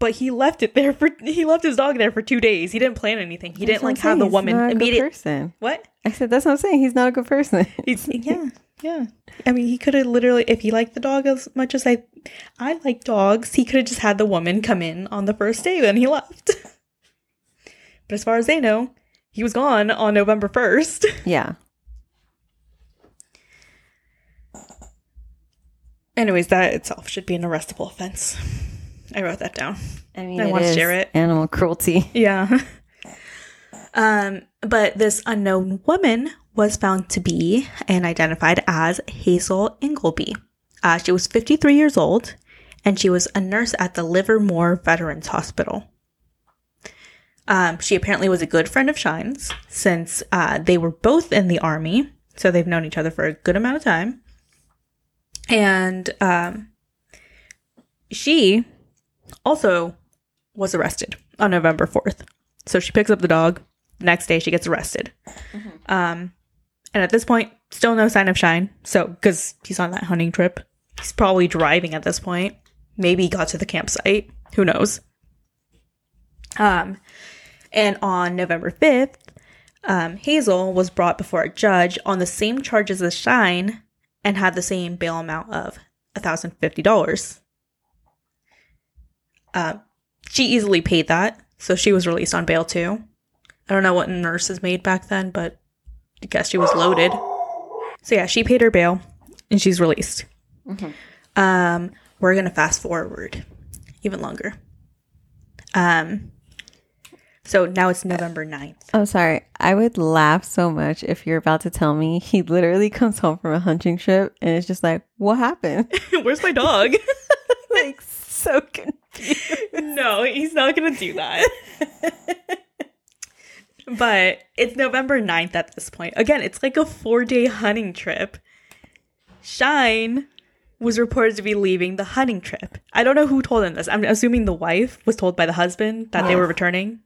S2: But he left it there for he left his dog there for 2 days. He didn't plan anything. He didn't like have the woman
S1: not a
S2: immediate
S1: person.
S2: What?
S1: I said that's what I'm saying. He's not a good person.
S2: He's, yeah. Yeah. I mean, he could have literally if he liked the dog as much as I I like dogs, he could have just had the woman come in on the first day when he left. but as far as they know, he was gone on November 1st.
S1: yeah.
S2: Anyways, that itself should be an arrestable offense. I wrote that down.
S1: I mean,
S2: I
S1: it
S2: wanna share it.
S1: Animal cruelty.
S2: Yeah. um, but this unknown woman was found to be and identified as Hazel Ingleby. Uh, she was 53 years old and she was a nurse at the Livermore Veterans Hospital. Um, she apparently was a good friend of Shyne's since uh, they were both in the army, so they've known each other for a good amount of time. And um, she also was arrested on November 4th. So she picks up the dog. Next day, she gets arrested. Um, and at this point, still no sign of Shyne. So, because he's on that hunting trip, he's probably driving at this point. Maybe he got to the campsite. Who knows? Um, and on November 5th, um, Hazel was brought before a judge on the same charges as Shyne and had the same bail amount of $1,050. Uh, she easily paid that, so she was released on bail too. I don't know what nurses made back then, but I guess she was loaded. So yeah, she paid her bail and she's released. Um, we're gonna fast forward even longer. Um, so now it's November 9th.
S1: I'm sorry. I would laugh so much if you're about to tell me he literally comes home from a hunting trip and it's just like, what happened?
S2: Where's my dog?
S1: like so confused.
S2: no, he's not gonna do that. but it's November 9th at this point. Again, it's like a four day hunting trip. Shyne was reported to be leaving the hunting trip. I don't know who told him this. I'm assuming the wife was told by the husband that they were returning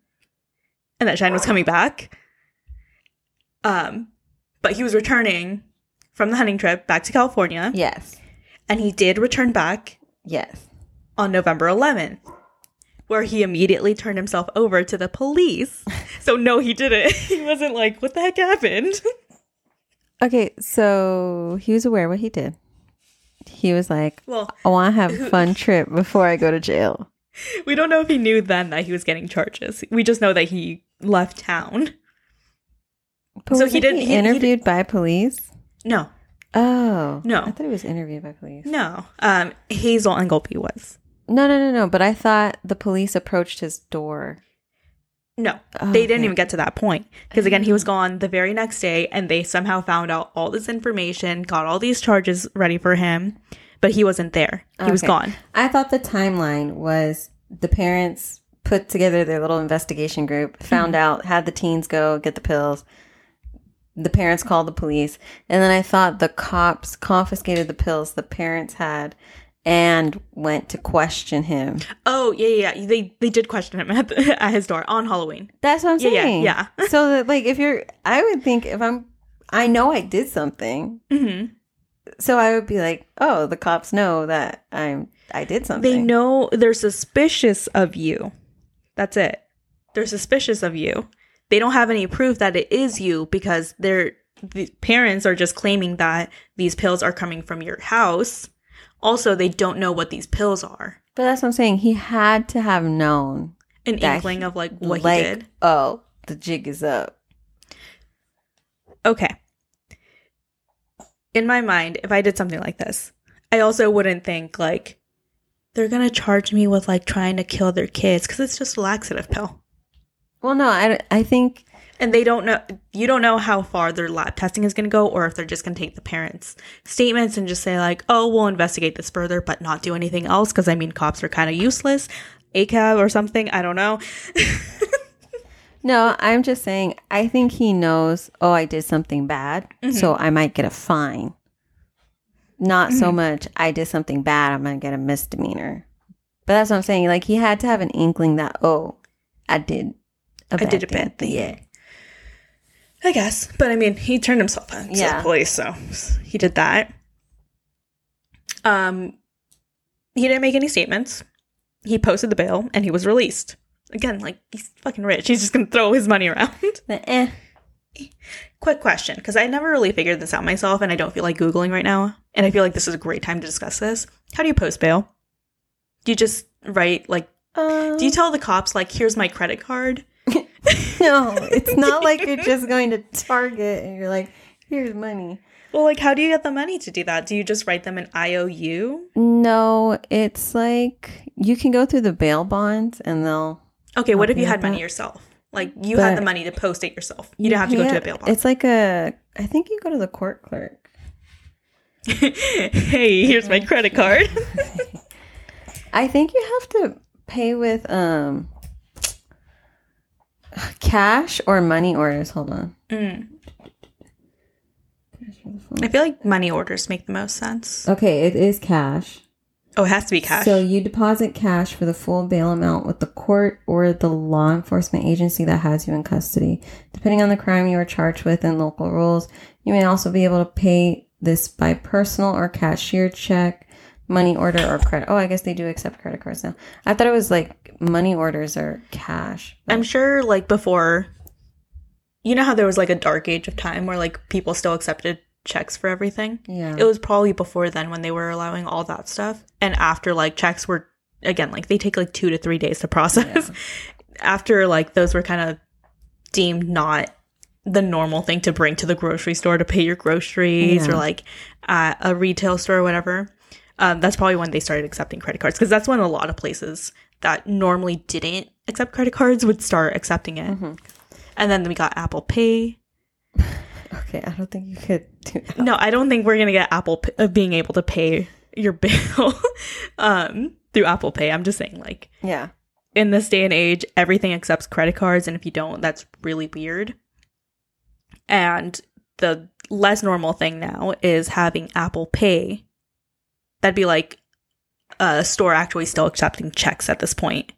S2: and that Shyne was coming back. Um, but he was returning from the hunting trip back to California,
S1: Yes.
S2: and he did return back
S1: Yes.
S2: On November 11th, where he immediately turned himself over to the police. So, no, he didn't. He wasn't like, what the heck happened?
S1: Okay, so he was aware what he did. He was like,
S2: Well,
S1: I want to have a fun trip before I go to jail.
S2: we don't know if he knew then that he was getting charges. We just know that he left town.
S1: But
S2: So he didn't-
S1: he
S2: he- he
S1: interviewed by police?
S2: No,
S1: Oh.
S2: No.
S1: I thought he was interviewed by police.
S2: no. Um, Hazel Ingleby was.
S1: No, no, no, no. But I thought the police approached his door.
S2: No,
S1: Oh,
S2: they didn't
S1: okay.
S2: even get to that point because again, he was oh. gone the very next day, and they somehow found out all this information, got all these charges ready for him, but he wasn't there. He was gone.
S1: I thought the timeline was the parents put together their little investigation group, found mm-hmm. out, had the teens go get the pills. The parents called the police. And then I thought the cops confiscated the pills the parents had and went to question him.
S2: Oh yeah, yeah, yeah. They they did question him at, the, at his door on Halloween.
S1: That's what I'm
S2: Yeah, yeah,
S1: saying.
S2: yeah.
S1: so that like if you're I would think if I'm I know I did something.
S2: hmm
S1: So I would be like, "Oh, the cops know that I'm I did something."
S2: They know they're suspicious of you. That's it. They're suspicious of you. They don't have any proof that it is you because their the parents are just claiming that these pills are coming from your house. Also, they don't know what these pills are.
S1: But that's what I'm saying. He had to have known
S2: An inkling of like what
S1: like,
S2: he did.
S1: oh, the jig is up.
S2: Okay. In my mind, if I did something like this, I also wouldn't think like they're gonna charge me with like trying to kill their kids because it's just a laxative pill.
S1: Well, no, I, I think
S2: and they don't know you don't know how far their lab testing is going to go or if they're just going to take the parents statements and just say like oh we'll investigate this further but not do anything else because i mean cops are kind of useless acab or something i don't know
S1: no. I'm just saying. I think he knows. Oh, I did something bad,
S2: Mm-hmm.
S1: so I might get a fine. Not so much. I did something bad. I'm gonna get a misdemeanor. But that's what I'm saying. Like he had to have an inkling that oh, I did. I
S2: I did a bad thing.
S1: Yeah.
S2: I guess. But i mean he turned himself in to
S1: Yeah.
S2: the police so he did that. Um he didn't make any statements. He posted the bail and he was released. Again like he's fucking rich. He's just gonna throw his money around.
S1: But, eh.
S2: quick question because i never really figured this out myself and i don't feel like googling right now and i feel like this is a great time to discuss this. How do you post bail? Do you just write like
S1: Uh,
S2: do you tell the cops like here's my credit card
S1: no, it's not like you're just going to Target and you're like, here's money.
S2: well like how do you get the money to do that do you just write them an iou
S1: No, it's like you can go through the bail bonds and they'll.
S2: okay what if you had money
S1: that.
S2: yourself like you had the money to post it yourself you, don't have to go to a bail bond
S1: It's like a. I think you go to the court clerk.
S2: hey here's my credit card
S1: I think you have to pay with um cash or money orders. Hold on.
S2: Mm. i feel like money orders make the most sense
S1: Okay, it is cash.
S2: oh it has to be cash
S1: So you deposit cash for the full bail amount with the court or the law enforcement agency that has you in custody. Depending on the crime you are charged with and local rules, you may also be able to pay this by personal or cashier check, money order, or credit. Oh, I guess they do accept credit cards now. I thought it was like money orders or cash.
S2: I'm sure like before you know how there was like a dark age of time where like people still accepted checks for everything?
S1: Yeah.
S2: It was probably before then when they were allowing all that stuff. And after like checks were again like they take like 2 to 3 days to process. after like those were kind of deemed not the normal thing to bring to the grocery store to pay your groceries or like at a retail store or whatever. Um, that's probably when they started accepting credit cards because that's when a lot of places that normally didn't accept credit cards would start accepting it.
S1: Mm-hmm.
S2: And then we got Apple Pay.
S1: okay, I don't think you could do that.
S2: No, I don't think we're gonna get Apple P- uh, being able to pay your bill um, through Apple Pay. I'm just saying, like
S1: Yeah.
S2: in this day and age, everything accepts credit cards, and if you don't, that's really weird. And the less normal thing now is having Apple Pay. That'd be like a store actually still accepting checks at this point.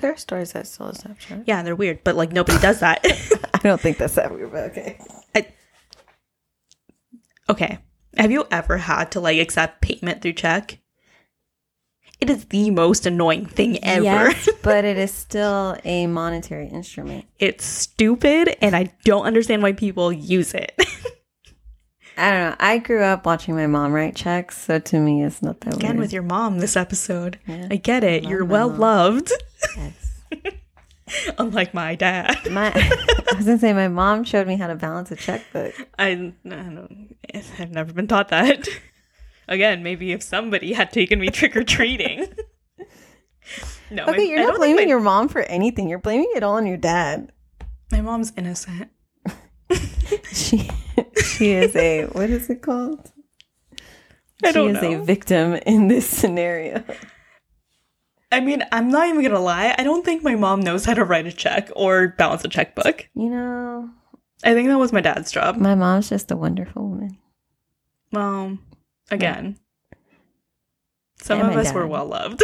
S1: There are stores that still accept checks.
S2: Yeah, they're weird, but like nobody does that.
S1: I don't think that's that weird, but okay.
S2: Okay. Have you ever had to like accept payment through check? It is the most annoying thing ever.
S1: Yes, but it is still a monetary instrument.
S2: it's stupid and I don't understand why people use it.
S1: I don't know. I grew up watching my mom write checks, so to me, it's not that
S2: Again
S1: weird.
S2: with your mom this episode.
S1: Yeah.
S2: I get it. You're well
S1: mom.
S2: loved.
S1: Yes.
S2: Unlike my dad.
S1: My, I was gonna say my mom showed me how to balance a checkbook.
S2: I, I I've never been taught that. Again, maybe if somebody had taken me trick or treating. no, my-
S1: Okay, you're not blaming
S2: my-
S1: your mom for anything. You're blaming it all on your dad.
S2: My mom's innocent.
S1: She she is a what is it called?
S2: I
S1: she
S2: don't
S1: is
S2: know.
S1: a victim in this scenario.
S2: I mean, I'm not even gonna lie. I don't think my mom knows how to write a check or balance a checkbook.
S1: You know,
S2: I think that was my dad's job.
S1: my mom's just a wonderful woman.
S2: Well, again, some
S1: And
S2: of us were well loved.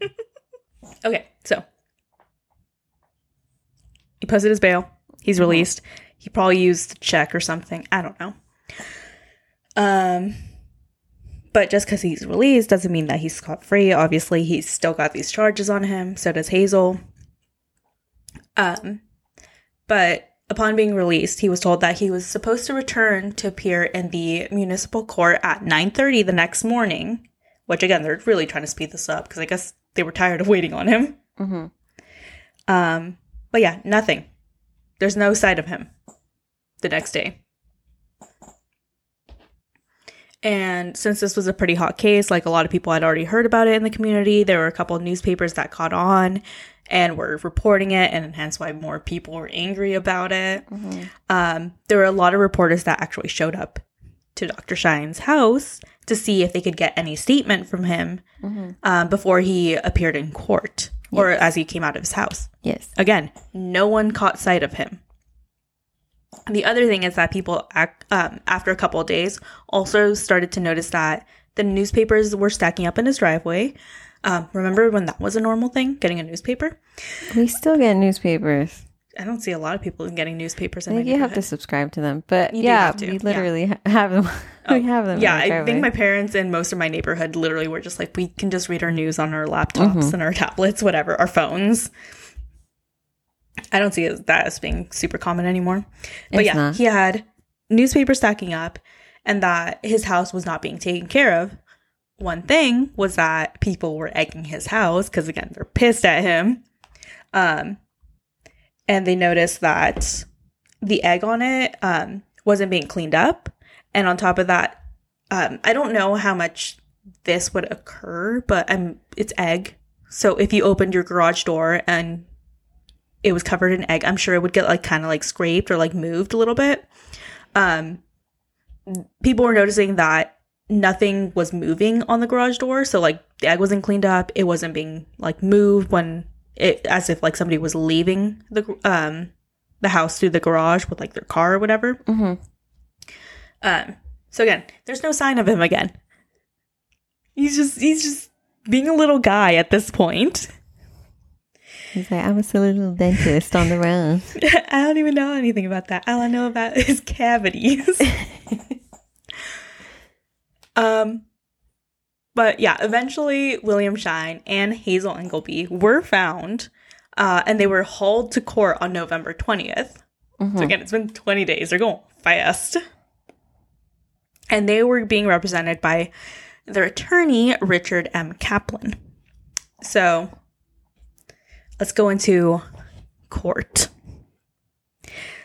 S2: okay, so he posted his bail. He's released. He probably used a check or something. I don't know. Um, but just because he's released doesn't mean that he's scot free. Obviously, he's still got these charges on him. So does Hazel. Um, but upon being released, he was told that he was supposed to return to appear in the municipal court at 9:30 the next morning. Which again, they're really trying to speed this up because I guess they were tired of waiting on him.
S1: hmm
S2: Um, but yeah, nothing. There's no sight of him the next day. And since this was a pretty hot case, like a lot of people had already heard about it in the community, there were a couple of newspapers that caught on and were reporting it, and hence why more people were angry about it. Um, there were a lot of reporters that actually showed up to Dr. Shyne's house to see if they could get any statement from him um, before he appeared in court or as he came out of his house.
S1: Yes.
S2: Again, no one caught sight of him. The other thing is that people, um, after a couple of days, also started to notice that the newspapers were stacking up in his driveway. Um, remember when that was a normal thing, getting a newspaper?
S1: We still get newspapers.
S2: I don't see a lot of people getting newspapers
S1: I
S2: in my
S1: think you have to subscribe to them, but
S2: You
S1: yeah,
S2: have to,
S1: we literally ha- have them. we have them.
S2: Yeah, I think my parents and most of my neighborhood literally were just like, we can just read our news on our laptops and our tablets, whatever, our phones. I don't see that as being super common anymore. But
S1: It's
S2: yeah,
S1: not.
S2: he had newspapers stacking up and that his house was not being taken care of. One thing was that people were egging his house because, again, they're pissed at him. Um, and they noticed that the egg on it um, wasn't being cleaned up. And on top of that, um, I don't know how much this would occur, but um, it's egg. So if you opened your garage door and it was covered in egg, I'm sure it would get like kind of like scraped or like moved a little bit. Um, people were noticing that nothing was moving on the garage door. So like the egg wasn't cleaned up. It wasn't being like moved when it, as if like somebody was leaving the, um, the house through the garage with like their car or whatever.
S1: Mm-hmm.
S2: Um, so again, there's no sign of him again. He's just he's just being a little guy at this point.
S1: He's like, I'm a silly little dentist on the run.
S2: I don't even know anything about that. All I know about is cavities. um but yeah, eventually William Shyne and Hazel Ingleby were found uh, and they were hauled to court on November 20th.
S1: Mhm.
S2: So again, it's been 20 days. They're going fast. And they were being represented by their attorney, Richard M. Kaplan. So let's go into court.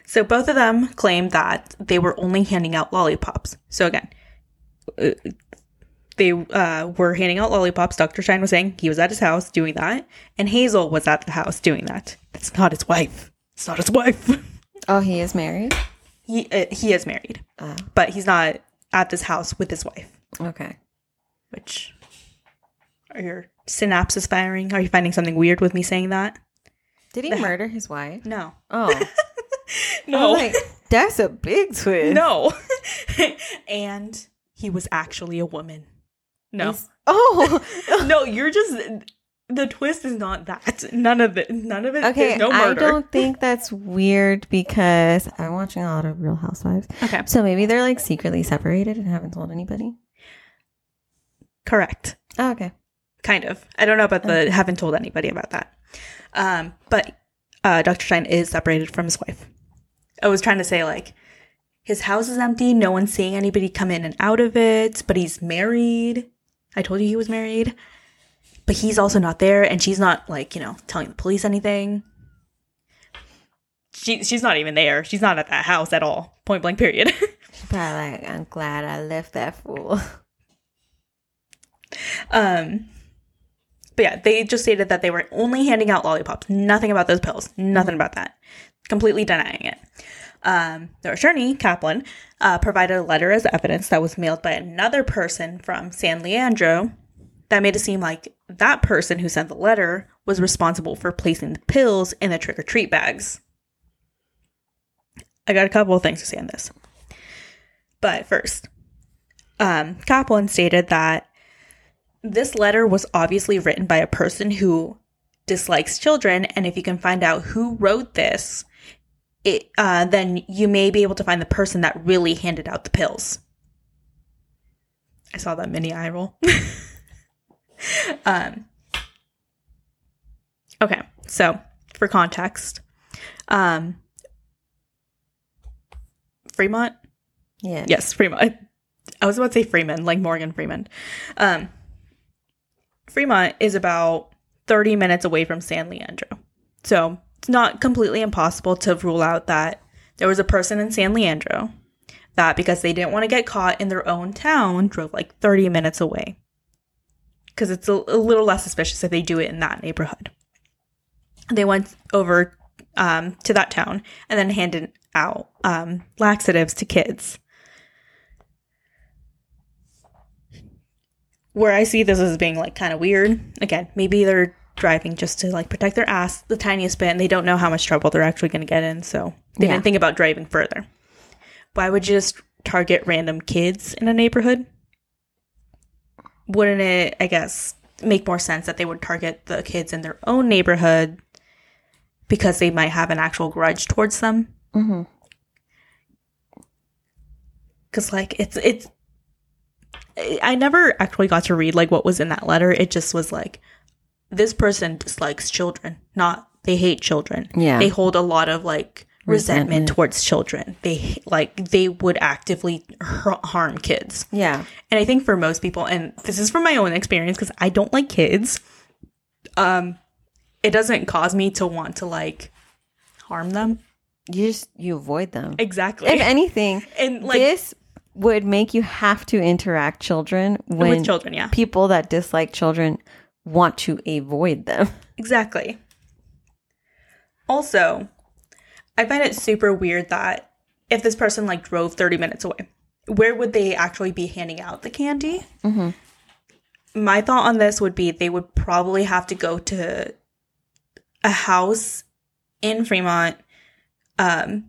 S2: So both of them claimed that they were only handing out lollipops. So again, uh, they uh, were handing out lollipops. Dr. Shyne was saying he was at his house doing that, and Hazel was at the house doing that. That's not his wife. It's not his wife.
S1: Oh, he is married?
S2: He uh, he is married,
S1: Oh,
S2: but he's not at this house with his wife.
S1: okay.
S2: Which are your synapses firing? Are you finding something weird with me saying that?
S1: Did he
S2: The-
S1: murder his wife?
S2: No,
S1: Oh, I
S2: no,
S1: oh, like, that's a big twist.
S2: no. and he was actually a woman. No,
S1: He's- Oh,
S2: no, you're just the twist is not that. None of it. None of it.
S1: Okay,
S2: there's no
S1: I don't think that's weird because I'm watching a lot of Real Housewives.
S2: Okay,
S1: So maybe they're like secretly separated and haven't told anybody.
S2: correct.
S1: Oh, okay.
S2: Kind of. I don't know about the. Haven't told anybody about that. Um, but uh, Dr. Shyne is separated from his wife. I was trying to say like his house is empty. No one's seeing anybody come in and out of it. But he's married. I told you he was married. But he's also not there, and she's not like you know telling the police anything. She she's not even there. She's not at that house at all. Point blank. Period.
S1: Probably like, I'm glad I left that fool.
S2: Um, but yeah, they just stated that they were only handing out lollipops. Nothing about those pills. Nothing about that. Completely denying it. Um, their attorney, Kaplan, uh, provided a letter as evidence that was mailed by another person from San Leandro that made it seem like that person who sent the letter was responsible for placing the pills in the trick or treat bags. I got a couple of things to say on this. But first, um, Kaplan stated that this letter was obviously written by a person who dislikes children, and if you can find out who wrote this, it uh, then you may be able to find the person that really handed out the pills. I saw that mini eye roll. um, okay, so for context, um, Fremont
S1: Yeah.
S2: Yes, Fremont. I was about to say Freeman, like Morgan Freeman. Um, Fremont is about 30 minutes away from San Leandro. So it's not completely impossible to rule out that there was a person in San Leandro that, because they didn't want to get caught in their own town, drove like 30 minutes away. Because it's a, a little less suspicious if they do it in that neighborhood. They went over um, to that town and then handed out um, laxatives to kids. Where I see this as being like kind of weird. Again, maybe they're driving just to like protect their ass the tiniest bit and they don't know how much trouble they're actually going to get in. So they
S1: Yeah.
S2: didn't think about driving further. Why would you just target random kids in a neighborhood? Wouldn't it, I guess, make more sense that they would target the kids in their own neighborhood because they might have an actual grudge towards them?
S1: hmm
S2: because like it's it's I- never actually got to read like what was in that letter it just was like this person dislikes children not they hate children
S1: Yeah.
S2: they hold a lot of like resentment,
S1: Resentment.
S2: towards children they like they would actively harm kids
S1: Yeah.
S2: and i think for most people and this is from my own experience because i don't like kids um it doesn't cause me to want to like harm them
S1: You just you avoid them.
S2: exactly
S1: If anything,
S2: and like
S1: this would make you have to interact children when
S2: with children yeah
S1: people that dislike children want to avoid them.
S2: Exactly. Also, I find it super weird that if this person like drove 30 minutes away, where would they actually be handing out the candy?
S1: Mhm.
S2: My thought on this would be they would probably have to go to a house in Fremont, um,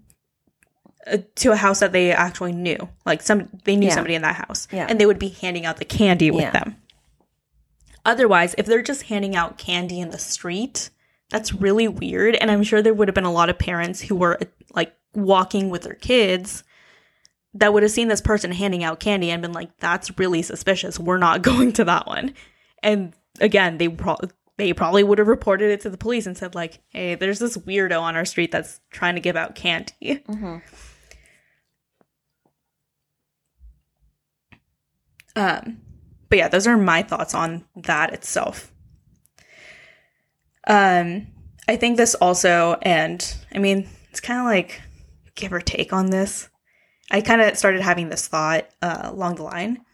S2: Uh, to a house that they actually knew. Like some, they knew
S1: Yeah.
S2: somebody in that house,
S1: Yeah.
S2: and they would be handing out the candy with
S1: Yeah.
S2: them. Otherwise, if they're just handing out candy in the street, that's really weird. And I'm sure there would have been a lot of parents who were like walking with their kids that would have seen this person handing out candy and been like, that's really suspicious. We're not going to that one. And again, they pro- they probably would have reported it to the police and said like, "Hey, there's this weirdo on our street that's trying to give out candy." Mm-hmm. Um, but yeah, those are my thoughts on that itself. Um, I think this also, and I mean, it's kind of like give or take on this. I kind of started having this thought uh, along the line,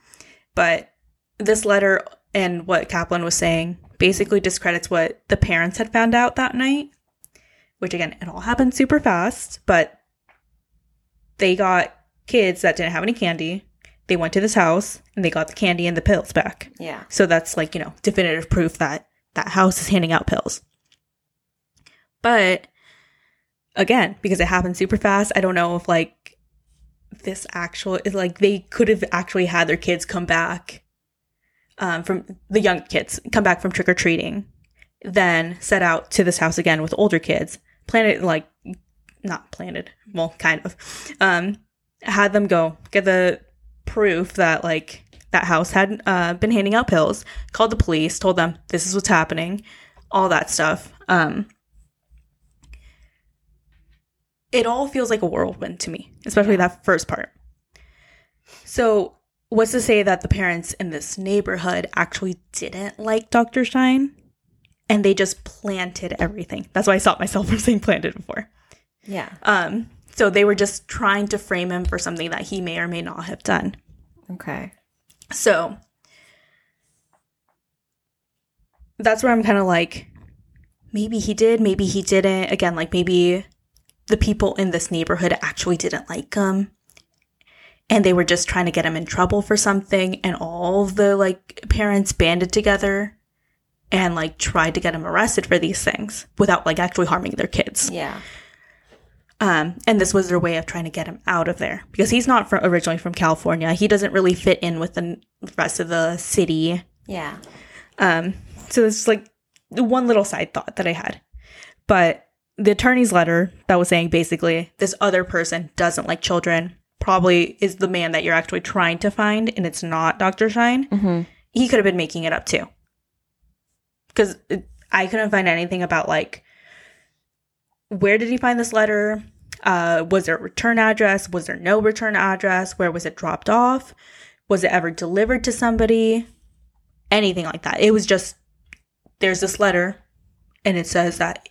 S2: but this letter and what Kaplan was saying basically discredits what the parents had found out that night, which again, it all happened super fast, but they got kids that didn't have any candy. They went to this house and they got the candy and the pills back.
S1: Yeah.
S2: So that's like, you know, definitive proof that that house is handing out pills. But again, because it happened super fast, I don't know if like this actual is like they could have actually had their kids come back um from the young kids come back from trick or treating then set out to this house again with older kids. Planted, like, not planted, well, kind of. Um, had them go get the proof that, like, that house had uh, been handing out pills, called the police, told them this is what's happening, all that stuff. Um, it all feels like a whirlwind to me, especially that first part. So, what's to say that the parents in this neighborhood actually didn't like Dr. Shyne and they just planted everything? That's why I stopped myself from saying planted before.
S1: Yeah.
S2: Um, so they were just trying to frame him for something that he may or may not have done.
S1: Okay.
S2: So that's where I'm kind of like, maybe he did, maybe he didn't. Again, like maybe the people in this neighborhood actually didn't like him and they were just trying to get him in trouble for something and all the like parents banded together and like tried to get him arrested for these things without like actually harming their kids.
S1: Yeah.
S2: Um, and this was their way of trying to get him out of there because he's not from, originally from California. He doesn't really fit in with the rest of the city.
S1: Yeah.
S2: Um, so this is like the one little side thought that I had. But the attorney's letter that was saying basically this other person doesn't like children, probably is the man that you're actually trying to find, and it's not Dr. Shyne.
S1: Mm-hmm.
S2: He could have been making it up too. Because I couldn't find anything about like where did he find this letter? Uh, was there a return address? Was there no return address? Where was it dropped off? Was it ever delivered to somebody? Anything like that. It was just there's this letter and it says that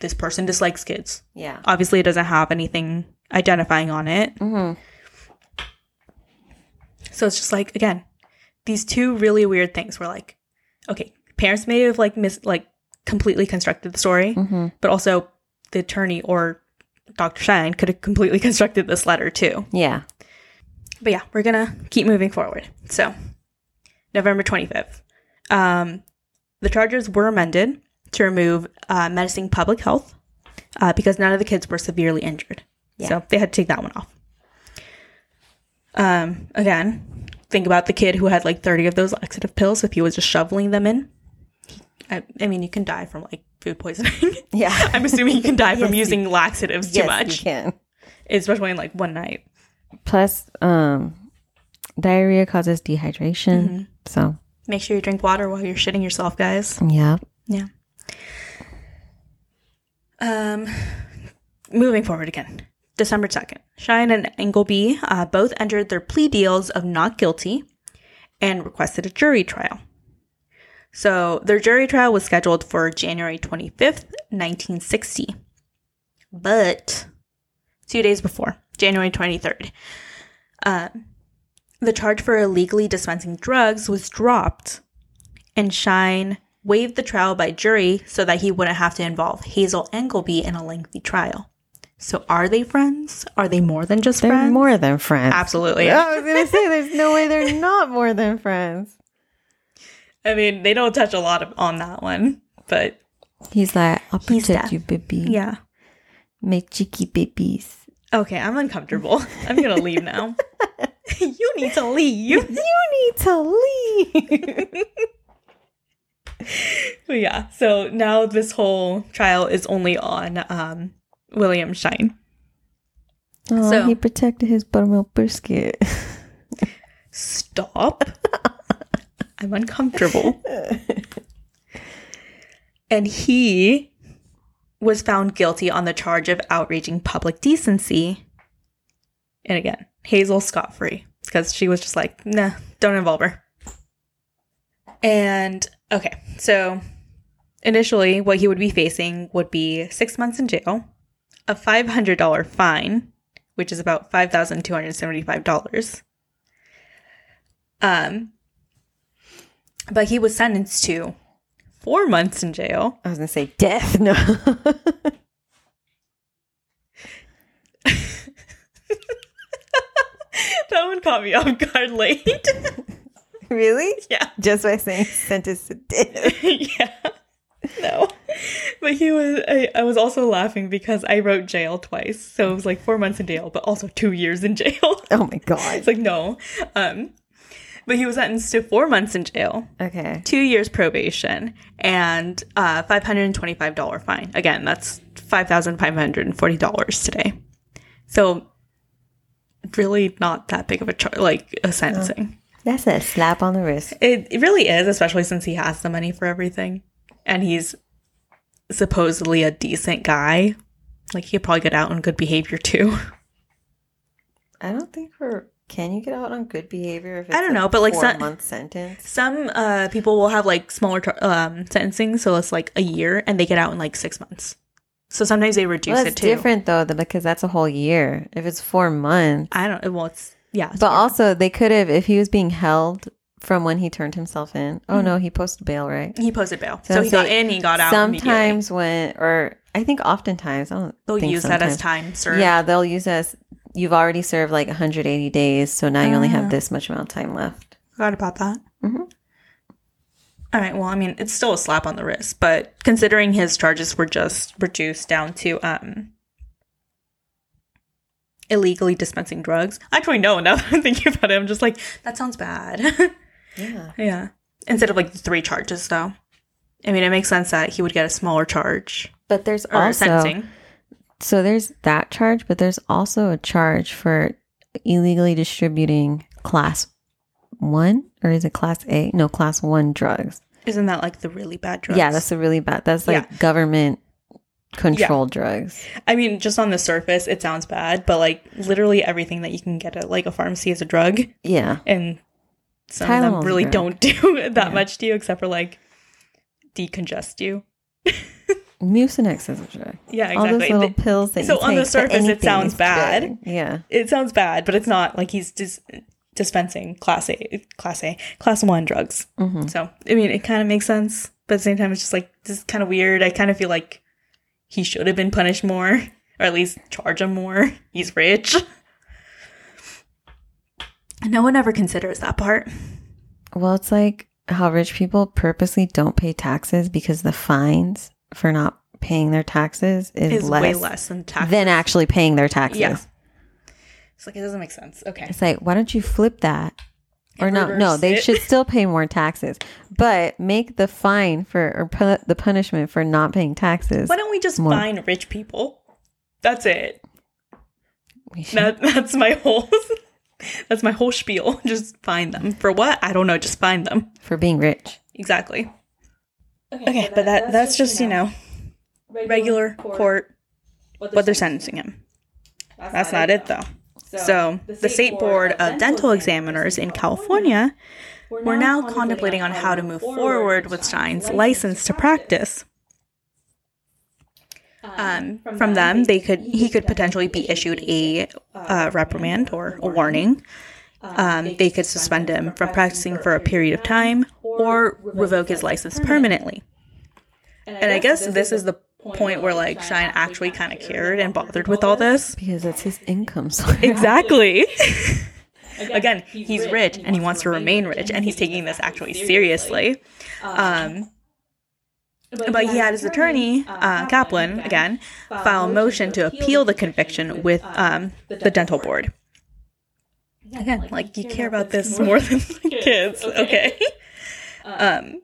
S2: this person dislikes kids.
S1: Yeah.
S2: Obviously, it doesn't have anything identifying on it.
S1: Mm-hmm.
S2: So it's just like again, these two really weird things were like, okay, parents may have like mis like completely constructed the story,
S1: Mm-hmm.
S2: but also the attorney or Dr. Shyne could have completely constructed this letter too.
S1: Yeah.
S2: But yeah, we're gonna keep moving forward. So, November 25th. Um, the charges were amended to remove uh, menacing public health uh, because none of the kids were severely injured.
S1: Yeah.
S2: So they had to take that one off. Um, again, think about the kid who had like 30 of those laxative pills. If he was just shoveling them in, I, I mean, you can die from like food poisoning.
S1: Yeah.
S2: I'm assuming you can die
S1: Yes,
S2: from
S1: you-
S2: using laxatives too
S1: yes,
S2: much,
S1: You can.
S2: especially in like one night.
S1: Plus, um, diarrhea causes dehydration. So,
S2: Make sure you drink water while you're shitting yourself, guys.
S1: yeah.
S2: Yeah. Um, moving forward again. December 2nd. Shyne and Ingleby uh, both entered their plea deals of not guilty and requested a jury trial. So their jury trial was scheduled for January 25th, 1960. But two days before, January 23rd, um, the charge for illegally dispensing drugs was dropped and Shyne waived the trial by jury so that he wouldn't have to involve Hazel Ingleby in a lengthy trial. So are they friends? Are they more than just
S1: They're
S2: friends?
S1: more than friends.
S2: Absolutely.
S1: I was going to say, there's no way they're not more than friends.
S2: I mean, they don't touch a lot of, on that one, but
S1: He's like, I'll
S2: He's
S1: protect
S2: deaf.
S1: you, baby.
S2: yeah.
S1: My cheeky babies.
S2: Okay, I'm uncomfortable. I'm gonna leave now. you need to leave.
S1: You need to leave.
S2: But yeah, so now this whole trial is only on um, William Shyne.
S1: oh,
S2: So-
S1: he protected his buttermilk brisket.
S2: Stop. I'm uncomfortable. and he was found guilty on the charge of outraging public decency. And again, Hazel scot free because she was just like, nah, don't involve her. And okay, so initially, what he would be facing would be six months in jail, a $500 fine, which is about $5,275. Um, but he was sentenced to four months in jail.
S1: I was going to say death. No.
S2: that one caught me off guard late.
S1: really?
S2: yeah.
S1: Just by saying sentenced to death.
S2: yeah. No. But he was I, I was also laughing because I wrote jail twice. So it was like four months in jail, but also two years in jail.
S1: Oh my God.
S2: it's like no. Um but he was sentenced to four months in jail,
S1: Okay.
S2: two years probation, and uh, five hundred and twenty-five dollar fine. Again, that's five thousand five hundred and forty dollars today. So, really, not that big of a char- like a sentencing.
S1: That's a slap on the wrist.
S2: It, it really is, especially since he has the money for everything, and he's supposedly a decent guy. Like he could probably get out on good behavior too.
S1: I don't think we're. Can you get out on good behavior if it's
S2: I don't know, but, like, some-
S1: month sentence?
S2: Some uh, people will have like smaller tr- um, sentencing, so it's like a year, and they get out in like six months. So sometimes they reduce
S1: Well,
S2: it too.
S1: different though, because that's a whole year. If it's four months,
S2: I don't. Well, it's yeah, it's
S1: but
S2: weird.
S1: also they could have if he was being held from when he turned himself in. Oh
S2: Mm-hmm.
S1: no, he posted bail, right?
S2: he posted bail,
S1: So
S2: so, he got in, he got out.
S1: Sometimes when, or I think oftentimes, I don't
S2: they'll use that as time served.
S1: Yeah, they'll use as you've already served like 180 days, so now you only
S2: Ah.
S1: have this much amount of time left.
S2: Forgot about that.
S1: Mhm.
S2: All right. Well, I mean, it's still a slap on the wrist, but considering his charges were just reduced down to um illegally dispensing drugs. Actually, no. Now that I'm thinking about it, I'm just like, that sounds bad.
S1: Yeah.
S2: yeah. Instead of like the three charges, though. I mean, it makes sense that he would get a smaller charge
S1: But there's also
S2: sentencing.
S1: So there's that charge, but there's also a charge for illegally distributing class one or is it class A? No, class one drugs.
S2: Isn't that like the really bad drugs?
S1: Yeah, that's a really bad. That's like government controlled drugs.
S2: I mean, just on the surface, it sounds bad, but like literally everything that you can get at like a pharmacy is a drug,
S1: Yeah,
S2: and some of them really don't do that
S1: Yeah.
S2: much to you, except for like decongest you.
S1: Mucinex is a drug.
S2: Yeah, exactly.
S1: All those little
S2: Th-
S1: pills that
S2: so on the surface, it sounds bad.
S1: Yeah,
S2: it sounds bad, but it's not like he's dis- dispensing class A, class A, class one drugs.
S1: hmm
S2: So I mean, it kind of makes sense, but at the same time, it's just like this is kind of weird. I kind of feel like he should have been punished more, or at least charge him more. He's rich. No one ever considers that part.
S1: Well, it's like how rich people purposely don't pay taxes because the fines for not paying their taxes is,
S2: Is
S1: less,
S2: way less than tax.
S1: than actually paying their taxes.
S2: Yeah. It's like it doesn't make sense. Okay.
S1: It's like, why don't you flip that? Or no, no, they
S2: it.
S1: should still pay more taxes, but make the fine for or pu- the punishment for not paying taxes.
S2: Why don't we just
S1: More.
S2: fine rich people? That's it. That, that's my whole. that's my whole spiel. Just find them for what? I don't know. Just find them.
S1: for being rich.
S2: Exactly. Okay, but that that's just you know regular court what they're sentencing him. That's not it though. So the state board of dental examiners in California were now contemplating on how to move forward with Shyne's license to practice. Um, from them, they could he could potentially be issued a uh, reprimand or a warning. Um, they could suspend him from practicing for a period of time or revoke his license permanently. And I guess this is the point where like Shyne actually kind of cared and bothered with all this.
S1: Because that's his income source.
S2: Exactly. Again, he's rich and he wants to remain rich, and he's taking this actually seriously. Um, but he had his attorney, uh, Kaplan, again, file a motion to appeal the conviction with um, the dental board. Again, like you care about this more than the kids, okay? Um,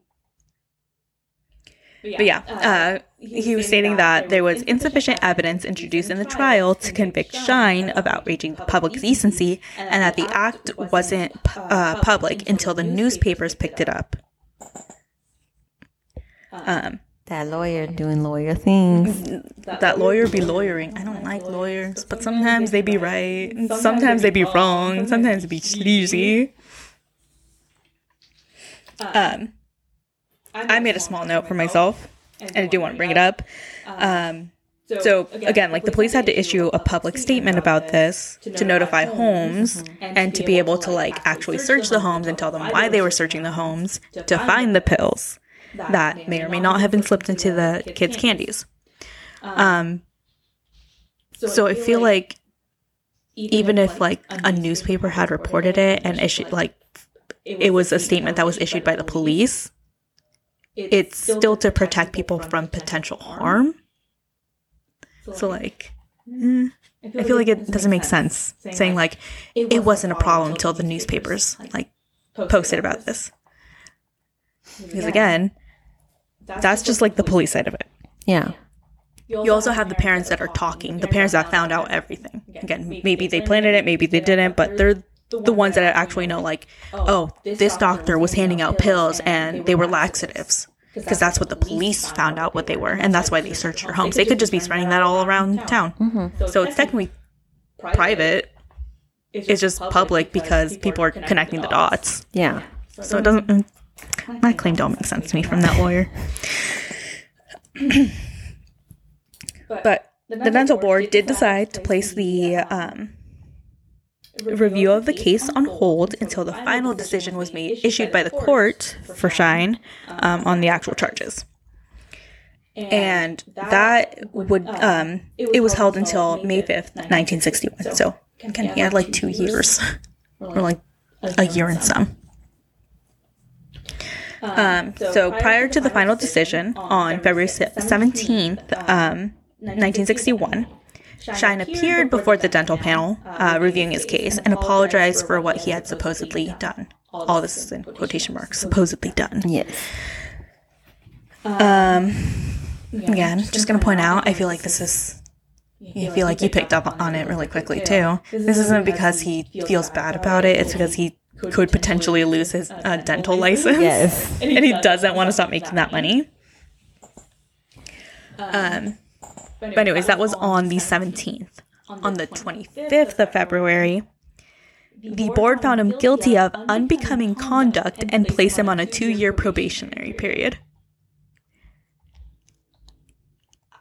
S2: but yeah, uh, he was stating that there was insufficient evidence introduced in the trial to convict Shyne of outraging the public decency, and that the act wasn't uh, public until the newspapers picked it up. Um,
S1: that lawyer doing lawyer things.
S2: that lawyer be lawyering. I don't like lawyers, but sometimes they be right, sometimes they be wrong, sometimes they be sleazy. Um, I made a small note for myself, and I do want to bring it up. Um, so again, like the police had to issue a public statement about this to notify homes and to be able to like actually search the homes and tell them why they were searching the homes to find the pills that may or may not have been slipped into the kids' candies. Um, so I feel like even if like a newspaper had reported it and issued like it was a statement that was issued by the police, it's still to protect people from potential harm. So like, mm, I feel like it doesn't make sense saying like it wasn't a problem till the newspapers like posted about this. Because again, that's just like the police side of it.
S1: Yeah.
S2: You also have the parents that are talking, the parents that found out everything. Again, maybe they planted it, maybe they didn't, but they're the ones that actually know, like, oh, this doctor was handing out pills and they were laxatives. Because that's what the police found out what they were, and that's why they searched your homes. They could just be spreading that all around town. Mm-hmm. So it's technically private. It's just public because people are connecting the dots.
S1: Yeah.
S2: So it doesn't. My claim don't make sense to me from that lawyer. but the dental board did decide to place the um, review of the case on hold until the final decision was made issued by the court for Shyne um, on the actual charges. And that would um, it was held until May fifth, nineteen sixty one. So again, he had like two years, or like a year and some. Um, so prior to the final decision on February seventeenth, um, nineteen sixty one. Shyne appeared before the dental panel, uh, reviewing his case, and apologized for what he had supposedly done. All this is in quotation marks, supposedly done.
S1: Yes.
S2: Um, again, just gonna point out, I feel like this is. I feel like you picked up on it really quickly too. This isn't because he feels bad about it; it's because he could potentially lose his uh, dental license,
S1: Yes.
S2: and he doesn't want to stop making that money. Um, but anyways, that was on the 17th. On the 25th of February, the board found him guilty of unbecoming conduct and placed him on a two-year probationary period.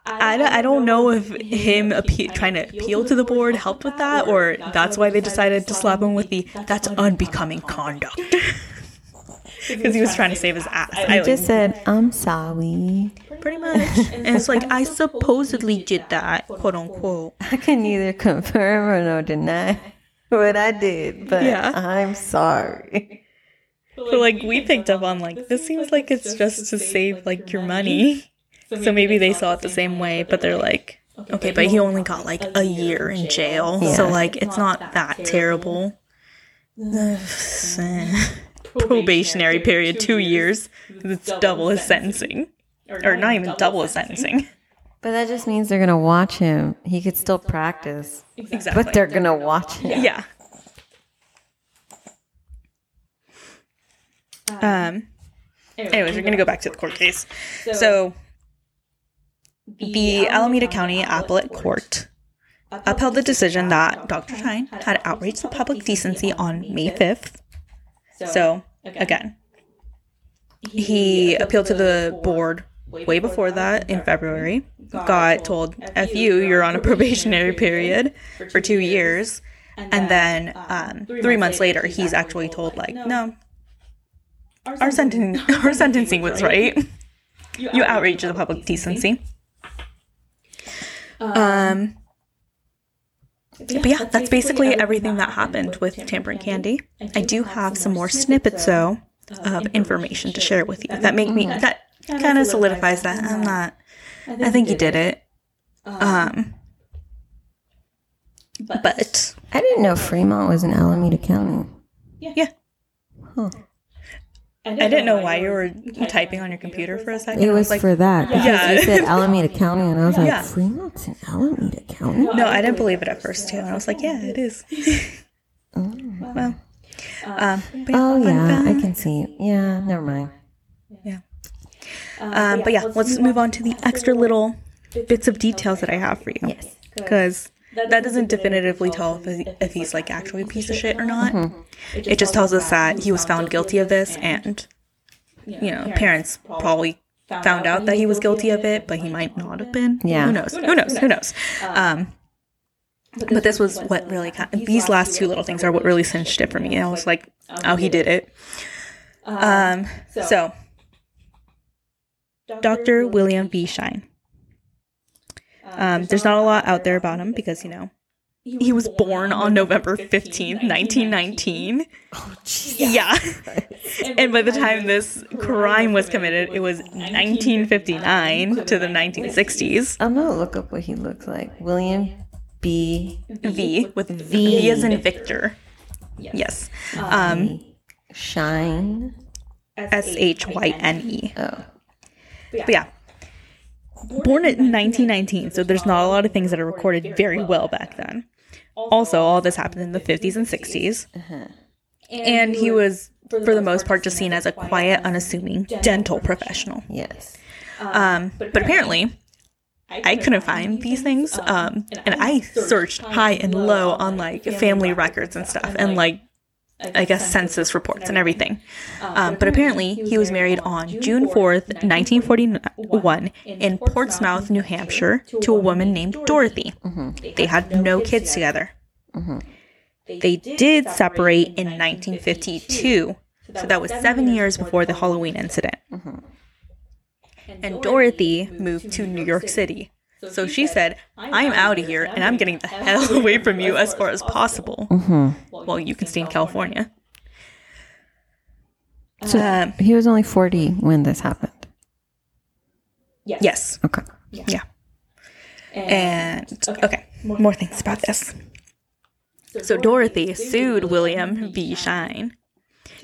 S2: I don't, I don't know if him appe- trying to appeal to the board helped with that, or that's why they decided to slap him with the "that's unbecoming conduct" because he was trying to save his ass. I
S1: I just said, I'm sorry.
S2: pretty much, and it's like I supposedly did that, quote unquote.
S1: I can neither confirm or no deny what I did, but
S2: Yeah.
S1: I'm sorry.
S2: But like we picked up on like this seems like it's just to save like your money. So maybe they saw it the same way, but they're like, okay, but he only got like a year in jail, so
S1: Yeah.
S2: like it's not that terrible. Probationary period two years. It's double his sentencing, or not even double his sentencing.
S1: But that just means they're gonna watch him. He could still practice,
S2: Exactly.
S1: but they're gonna watch him.
S2: yeah. Um. Anyways, we're gonna go back to the court case. So, the Alameda County Appellate Court upheld the decision that Dr. Shyne had outraged the public decency on May 5th. So, again, he appealed to the board way before that in February. Got told, F you, you're on a probationary period for two years. And then um, three months later, he's actually told, like, no, our, senten- our sentencing was right. You outraged the public decency. Um, but yeah, that's basically everything that happened with tampering candy. I do have some more snippets though of information to share with you that make me that kind of solidifies that I'm not. I think you did it. Um, but
S1: I didn't know Fremont was in Alameda County.
S2: yeah, I didn't know why you were typing on your computer for a second.
S1: It
S2: I
S1: was
S2: like,
S1: for that because
S2: Yeah.
S1: you said Alameda County, and I was like,
S2: Yeah.
S1: Fremont's in Alameda County.
S2: no, I didn't believe it at first too, and I was like, yeah, it is. well, um,
S1: Oh yeah, I can see. Yeah, never mind. Yeah.
S2: Um, but yeah, let's move on to the extra little bits of details that I have for you.
S1: Yes.
S2: Because that doesn't definitively tell if, if he's like actually a piece of shit or not. It just tells us that he was found guilty of this, and you know, parents probably found out that he was guilty of it, but he might not have been.
S1: Yeah.
S2: Who knows? Who knows? Who knows? Um, but this was what really kind these last two little things are what really cinched it for me. And I was like, oh, he did it. Um, so Dr. William V. Shyne. Um, there's not a lot out there about him because, you know, he was born on November 15th, 1919. Oh, Yeah. And by the time this crime was committed, it was 1959 to the 1960s.
S1: I'm gonna look up what he looks like. William B.
S2: V with V as in Victor. Yes. Um,
S1: Shyne.
S2: S H Y N E.
S1: Oh.
S2: But yeah. Born in 1919, so there's not a lot of things that are recorded very well back then. Also, all this happened in the 50s and 60s. And he was, for the most part, just seen as a quiet, unassuming dental professional.
S1: Yes.
S2: Um, but apparently, I couldn't find these things. Um, and I searched high and low on like family records and stuff, and like I guess census reports and everything. Uh, um, but apparently, he was married on June 4th, 1941, in Portsmouth, New Hampshire, to a woman named Dorothy. Mm-hmm. They had no kids together. Mm-hmm. They did separate in 1952, so that was seven years before the Halloween incident. And Dorothy moved to New York City. So she said, I'm out of here and I'm getting the hell away from you as far as possible. Well, you can stay in California. Um,
S1: He was only 40 when this happened.
S2: yes.
S1: Okay.
S2: Yeah. And okay, more things about this. So Dorothy sued William V. Shyne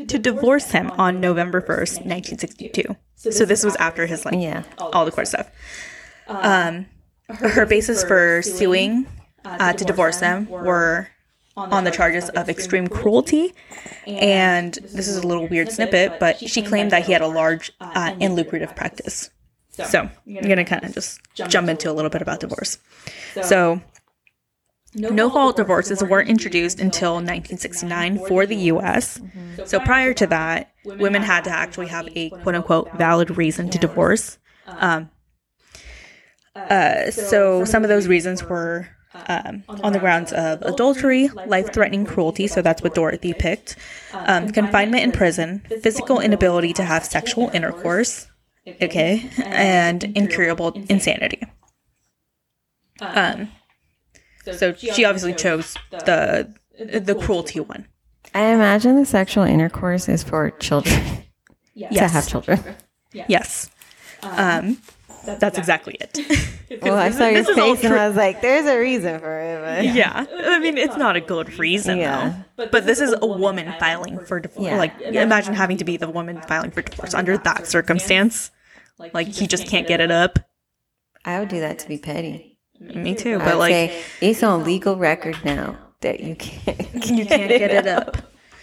S2: to divorce him on November 1st, 1962. So this was after his like
S1: Yeah.
S2: all the court stuff. Um, her basis for suing uh, to divorce them were on the charges of extreme cruelty, and this is a little weird snippet, but she claimed that he had a large uh, and lucrative practice. So I'm gonna kind of just jump into a little bit about divorce. So. No fault divorces weren't introduced until 1969 for the US. So prior to that, women had to actually have a quote unquote valid reason to divorce. Um, uh, so some of those reasons were um, on the grounds of adultery, life threatening cruelty, so that's what Dorothy picked, um, confinement in prison, physical inability to have sexual intercourse, okay, and incurable insanity. Um, so she obviously chose the the cruelty one.
S1: I imagine the sexual intercourse is for children
S2: yes.
S1: to have children.
S2: Yes. Um, that's exactly it.
S1: Well, I saw your
S2: This is all
S1: face and. I was like, "There's a reason for it." But
S2: yeah. I mean, it's not a good reason,
S1: Yeah.
S2: though. But this is a woman filing for divorce.
S1: Yeah.
S2: Like, imagine having to be the woman filing for divorce under that circumstance. Like, he just can't get it up.
S1: I would do that to be petty.
S2: Me too. But, like,
S1: say it's on legal record now that you can't.
S2: you can't get it up.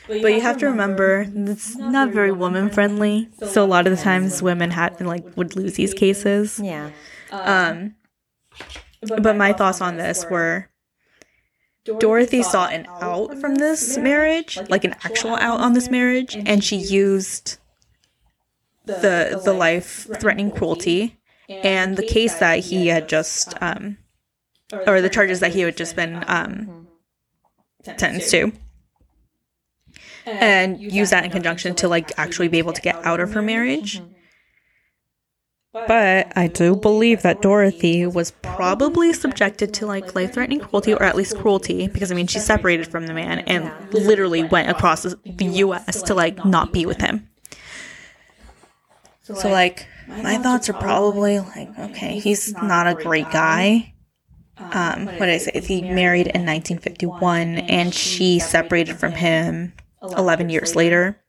S2: But you have to remember, it's not very woman friendly. So a lot of the times, women had like would lose these cases.
S1: Yeah.
S2: Um, but my thoughts on this were Dorothy sought an out from this marriage, like an actual out on this marriage, and she used the the life threatening cruelty and the case that he had just um or the charges that he had just been um sentenced to and use that in conjunction to like actually be able to get out of her marriage. but I do believe that Dorothy was probably subjected to like life threatening cruelty or at least cruelty because I mean she separated from the man and literally went across the US to like not be with him. So like my thoughts are probably like okay, he's not a great guy. Um what did I say? He married in 1951 and she separated from him 11 years later.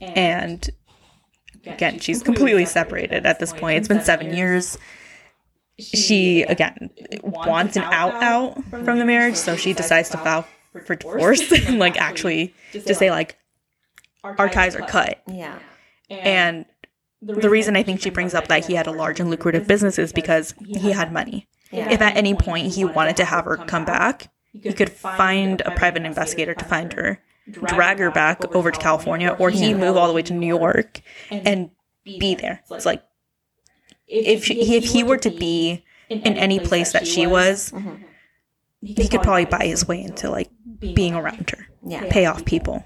S2: And again, she's completely separated at this point. It's been seven years. She uh, again wants an out out from the marriage, so she decides to file for divorce and like actually to say like our ties are cut.
S1: Yeah.
S2: And the reason I think she brings up that he had a large and lucrative business is because he had money. If at any point he wanted to have her come back, he could find a private investigator to find her, drag her back over to California, or he move all the way to New York and be there. It's like if she, if he were to be in any place that she was, mm-hmm. he could probably buy his way into like being around her,
S1: Yeah.
S2: pay off people.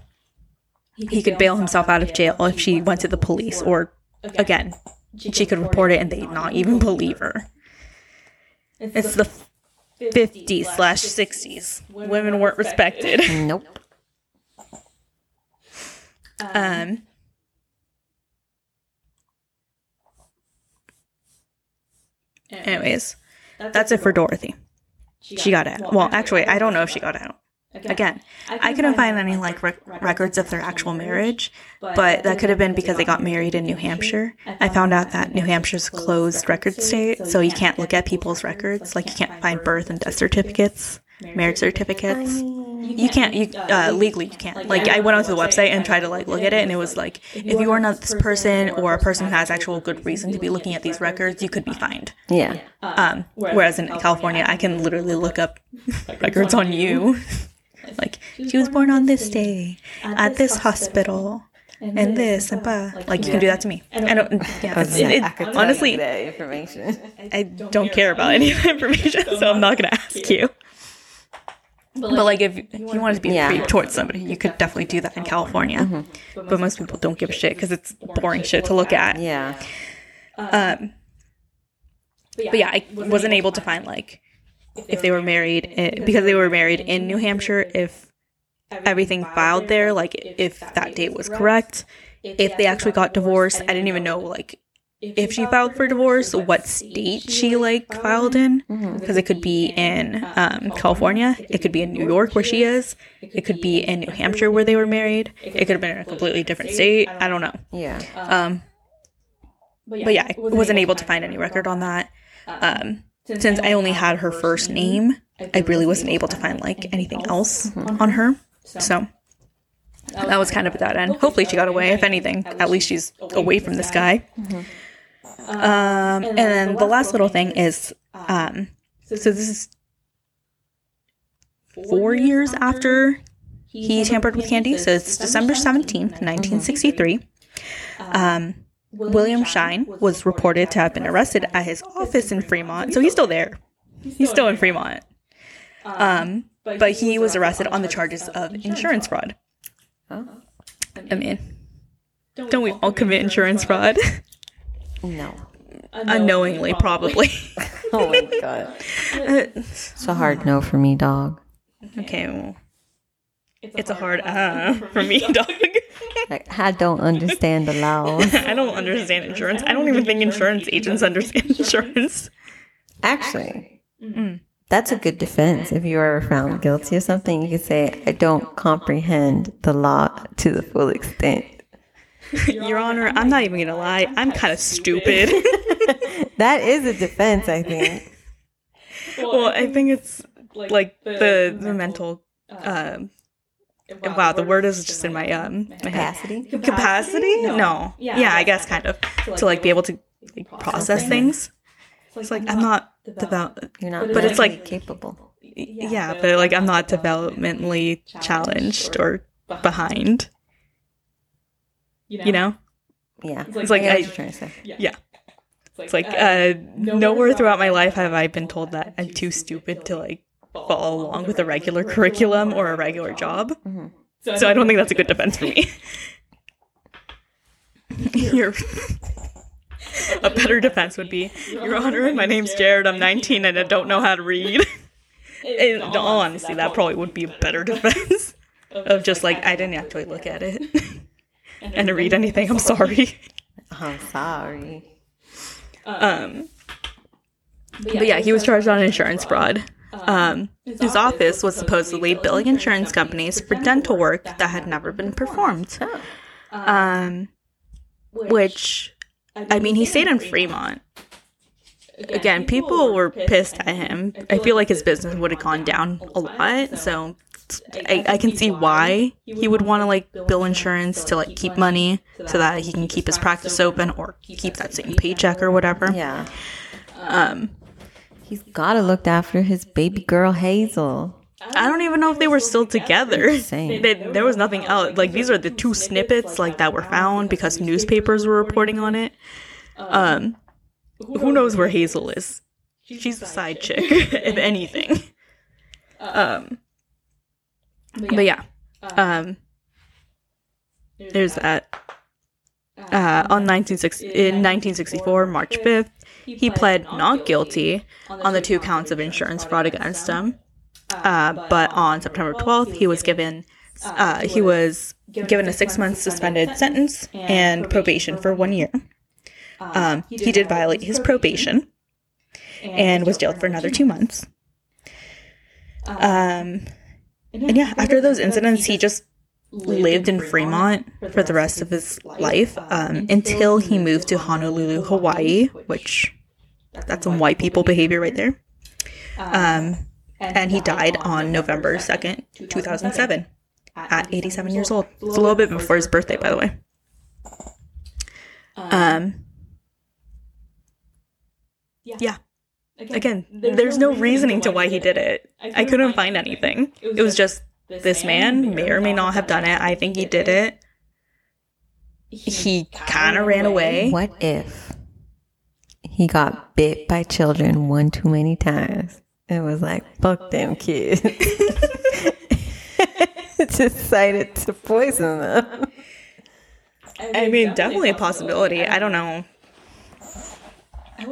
S2: He could bail himself out of jail if she went to the police, or again, she could report it and they'd not even believe her. It's the 50s slash 60s. Women weren't respected.
S1: Nope.
S2: Um, anyways, that's it for Dorothy. She got out. Well, actually, I don't know if she got out. Again, I couldn't find any like rec- records of their actual marriage, but that could have been because they got married in New Hampshire. I found out that New Hampshire's a closed record state, so you can't look at people's records. Like you can't find birth and death certificates, marriage certificates. You can't. You uh, legally you can't. Like I went onto the website and tried to like look at it, and it was like if you are not this person or a person who has actual good reason to be looking at these records, you could be fined.
S1: Yeah.
S2: Um, whereas in California, I can literally look up records on you. like, she was born on this day at this hospital and this and blah. Like, you can do that to me. I don't, yeah, it's, it,
S1: I
S2: honestly,
S1: information.
S2: I don't care about any of the information, so I'm not going to ask you. But like, if you wanted to be
S1: Yeah.
S2: a creep towards somebody, you could definitely do that in California. But most people don't give a shit because it's boring shit to look at.
S1: Yeah.
S2: Um, but yeah, I wasn't able to find like if they were married i because they were married in New Hampshire. If everything filed there, like if that date was correct, if they actually got divorced, I didn't even know like if she filed for divorce, what state she like filed in, because it could be in um, California, it could be in New York where she is, it could be in New Hampshire where they were married, it could have been in a completely different state. I don't know.
S1: Yeah.
S2: Um, but yeah, I wasn't able to find any record on that. Um, since I only had her first name, I really wasn't able to find like anything else on her. So that was kind of at that end. Hopefully, she got away. If anything, at least she's away from this guy. Um, and then the last little thing is, um, so this is four years after he tampered with Candy. So it's December 17th, 1963. Um, William Shyne was reported to have been arrested at his office in Fremont. So he's still there. He's still in Fremont. Um, but he was arrested on the charges of insurance fraud. I mean, don't we all commit insurance fraud?
S1: No.
S2: Unknowingly, probably.
S1: Oh my god. It's a hard no for me, dog.
S2: okay, well, it's a hard uh for me, dog.
S1: Like, I don't understand the law.
S2: I don't understand insurance. I don't even think insurance agents understand insurance.
S1: Actually, that's a good defense. If you are found guilty of something, you can say, I don't comprehend the law to the full extent.
S2: Your Honor, I'm not even gonna lie. I'm kind of stupid.
S1: That is a defense, I think.
S2: well, I think it's like the the mental. Um, wow, the word is just in my um my head.
S1: Capacity?
S2: Capacity? No. Yeah, I guess kind of to like be able to like, process things. It's like I'm not develop.
S1: You're not
S2: But it's like-
S1: capable.
S2: Yeah, but like I'm not developmentally challenged or behind. You know?
S1: Yeah.
S2: It's like
S1: I know
S2: I-
S1: what trying to say.
S2: Yeah. It's like uh, nowhere throughout my life have I been told that I'm too stupid to like follow along with a regular curriculum or a regular job. So I don't think that's a good defense for me. Your a better defense would be, Your Honor, my name's Jared. I'm 19 and I don't know how to read. In all honesty, that probably would be a better defense of just like I didn't actually look at it and to read anything. I'm sorry.
S1: I'm sorry.
S2: Um, but yeah, he was charged on insurance fraud. Um, his office was supposedly billing insurance companies for dental work that had never been performed. Um, which, I mean, he stayed in Fremont. Again, people were pissed at him. I feel like his business would have gone down a lot. So I, I can see why he would want to like bill insurance to like keep money so that he can keep his practice open or keep that same paycheck or whatever.
S1: Yeah.
S2: Um,
S1: He's got to look after his baby girl, Hazel.
S2: I don't even know if they were still together.
S1: Insane.
S2: They, there was nothing else. Like these are the two snippets like that were found because newspapers were reporting on it. Um, who knows where Hazel is? She's a side chick, if anything. Um, but yeah, um, there's that. Uh, on 1960, in 1964, March 5th, he pled not guilty on the two counts of insurance fraud against him. Uh, but on September 12th, he was given uh, he was given a six month suspended sentence and probation for one year. Um, he did violate his probation and was jailed for another two months. Um, And yeah, after those incidents, he just lived in Fremont for the rest of his life um, until he moved to Honolulu, Hawaii, which that's some white people behavior right there. Um, and he died on November 2nd, 2007, at 87 years old. It's a little bit before his birthday, by the way. Um, yeah. Again, there's no reasoning to why he did it. I couldn't find anything. It was just this man may or may not have done it. I think he did it. He kind of ran away.
S1: What if he got bit by children one too many times? It was like, fuck them kids. Decided to poison them.
S2: I mean, definitely a possibility. I don't know.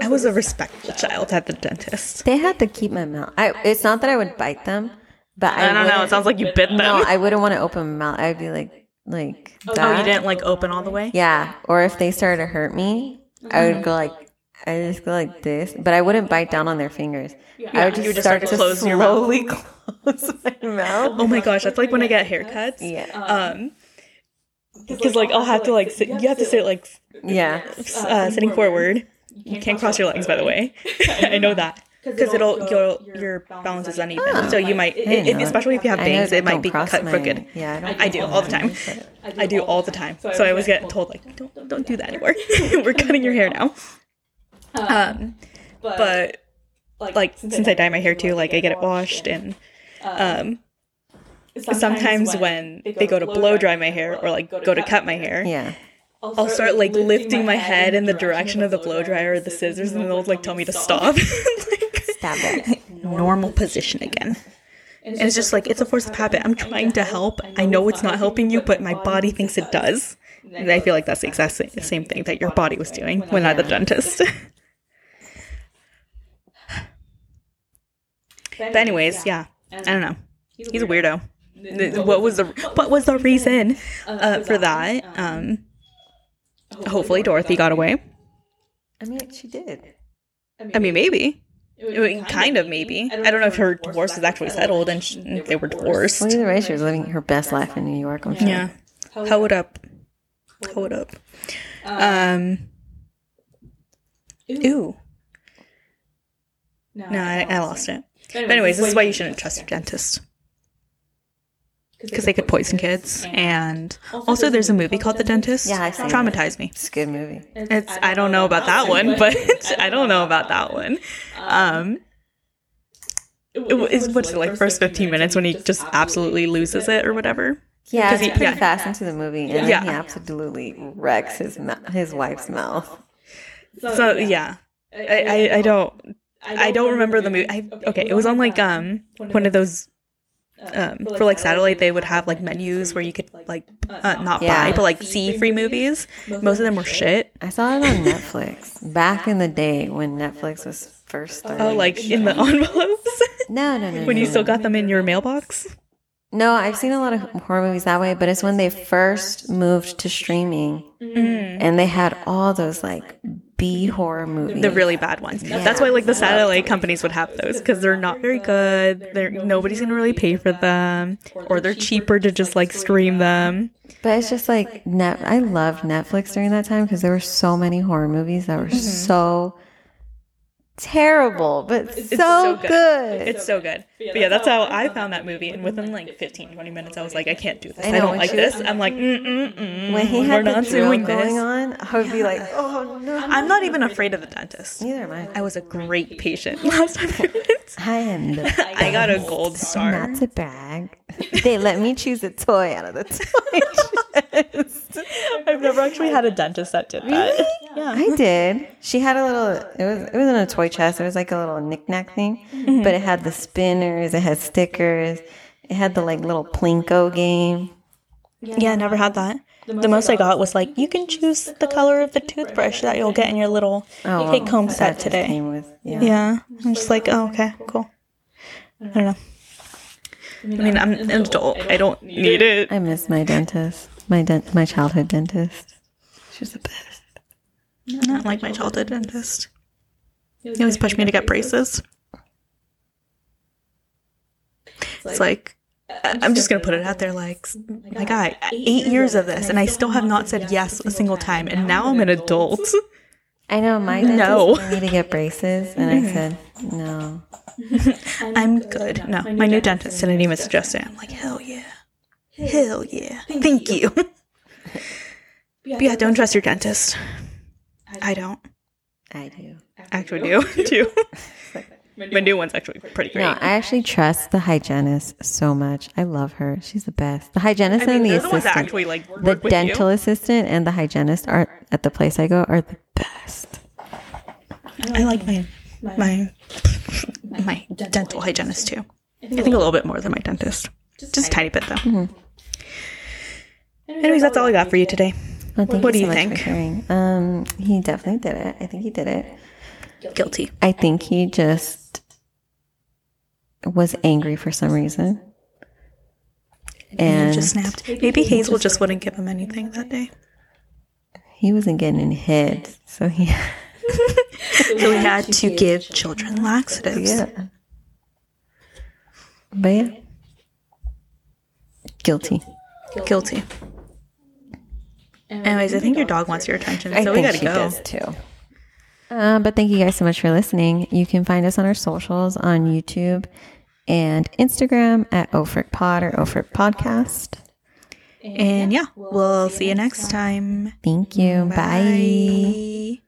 S2: I was a respectful child at the dentist.
S1: They had to keep my mouth. I, it's not that I would bite them, but I,
S2: I don't know. It sounds like you bit them.
S1: No, I wouldn't want to open my mouth. I'd be like, like.
S2: Oh, you didn't like open all the way?
S1: Yeah, or if they started to hurt me, I would go like, I just go like this, but I wouldn't bite down on their fingers. I would just,
S2: would just
S1: start,
S2: start
S1: to
S2: to close your
S1: slowly close my mouth.
S2: Oh my gosh, that's like when I get haircuts.
S1: Yeah,
S2: Um, because like I'll have to like sit. You have to sit like
S1: yeah.
S2: uh, sitting forward. You can't cross your legs, by the way. I know that because it'll go your balance is uneven, so you might,
S1: didn't
S2: if, especially if you have bangs, it might be cut
S1: my-
S2: crooked.
S1: Yeah, I, don't
S2: I do all the time. I do all the time. So I always get told like, don't don't do that anymore. We're cutting your hair now. Um, but like since I dye my hair too, like I get it washed and um. Sometimes when they go to blow dry my hair or like go to cut my hair,
S1: Yeah,
S2: I'll start like lifting my head in the direction of the blow dryer or the scissors, and they'll like tell me to stop. like,
S1: stab it.
S2: normal position again. And it's just like it's a force of habit. I'm trying to help. I know it's not helping you, but my body thinks it does. And I feel like that's the exact same thing that your body was doing when at the dentist. but anyways, yeah, I don't know. He's a weirdo. What was the what was the reason uh, for that? Um, hopefully Dorothy got away.
S1: I mean, she did.
S2: I mean, maybe. I mean, kind of maybe. I don't know if her divorce was actually settled and sh- and they were divorced.
S1: Well, either way, she was living her best life in New York. I'm sure.
S2: Yeah. Hold up. Hold up. Um. Ooh. No, I, I lost it. But anyways, this is why you shouldn't trust your dentist because they could poison kids. And also, there's a movie called The Dentist.
S1: Yeah, I've seen it.
S2: traumatized me.
S1: It's a good movie.
S2: It's I don't know about that one, but I don't know about that one. Um. it- Is what's it like first 15 minutes when he just absolutely loses it or whatever?
S1: Yeah,
S2: 'Cause
S1: it's
S2: he-
S1: pretty
S2: yeah.
S1: fast into the movie, and
S2: Yeah.
S1: he absolutely wrecks his his wife's mouth.
S2: So yeah, I, I, I don't I don't remember the movie. I, okay, it was on like um one of those um for like satellite they would have like menus where you could like uh, not
S1: Yeah.
S2: buy but like see free movies. Most of them were shit.
S1: I saw it on Netflix back in the day when Netflix was first starting.
S2: Oh, like in the envelopes
S1: no, no, no,
S2: when
S1: no,
S2: you
S1: no.
S2: still got them in your mailbox.
S1: No, I've seen a lot of horror movies that way, but it's when they first moved to streaming, and they had all those like B horror movies.
S2: The really bad ones. That's why like the satellite companies would have those because they're not very good. They're nobody's gonna really pay for them, or they're cheaper to just like stream them.
S1: But it's just like net. I loved Netflix during that time because there were so many horror movies that were
S2: Mm-hmm.
S1: so terrible, but so,
S2: so good.
S1: good.
S2: It's so good. But yeah, that's how I found that movie. And within like 15, 20 minutes, I was like, I can't do this. I,
S1: know,
S2: don't like
S1: she was-
S2: this. I'm like, mm, mm, mm,
S1: when he
S2: we're
S1: had the
S2: not
S1: drill
S2: doing
S1: going on, I would be like, "Oh no!"
S2: I'm not even afraid of the dentist.
S1: Neither am I.
S2: I was a great patient last time I
S1: am the
S2: I got a gold star.
S1: not to brag. They let me choose a toy out of the toy chest.
S2: I've never actually had a dentist that did that. Yeah.
S1: I did. She had a little. It was. It was in a toy chest. It was like a little knickknack thing, mm-hmm. but it had the spinners. It had stickers. It had the like little plinko game.
S2: Yeah, I never had that. The most I got was like, you can choose the color of the toothbrush that you'll get in your little
S1: Oh,
S2: take home
S1: that
S2: set
S1: just
S2: today.
S1: Came with, yeah.
S2: Yeah. I'm just like, oh, okay, cool. I don't know. I mean, I'm an adult. I don't need it.
S1: I miss my dentist. My dent. My childhood dentist. She's the best.
S2: Not like my childhood dentist. He always pushed me to get braces. It's like, I'm just gonna put it out there, like, my guy, eight years of this, and I still have not said yes a single time, and now I'm an adult.
S1: I know my dentist
S2: No.
S1: wanted me to get braces, and I said no.
S2: I'm good. No, my new dentist didn't even suggest it. I'm like, hell yeah, hell yeah, thank you. But yeah, don't trust your dentist. I don't.
S1: I do.
S2: Actually, do too. My new one's actually pretty great.
S1: No, I actually trust the hygienist so much. I love her. She's the best. The hygienist
S2: I mean,
S1: and the
S2: they're the ones
S1: assistant,
S2: actually like
S1: the
S2: work with
S1: dental assistant and the hygienist are at the place I go are the best.
S2: I like my my my dental hygienist too. I think a little bit more than my dentist. Just a tiny bit though.
S1: Mm-hmm.
S2: Anyways, that's all I got for you today.
S1: Well, thank
S2: What do
S1: so
S2: you
S1: much
S2: think?
S1: For sharing. Um, he definitely did it. I think he did it.
S2: Guilty.
S1: I think he just was angry for some reason.
S2: And
S1: And
S2: just snapped. Maybe Hazel just wouldn't give him anything that day.
S1: he wasn't getting any head, so he
S2: So we had to give children laxatives.
S1: yeah. But yeah, guilty.
S2: Guilty. Anyways, I think your dog wants your attention, so
S1: I
S2: we
S1: think
S2: gotta
S1: she
S2: go.
S1: does too. Um, but thank you guys so much for listening. You can find us on our socials on YouTube and Instagram at OhFrick Pod or OhFrick Podcast.
S2: And yeah, we'll see you next time.
S1: Thank you. Bye.
S2: Bye.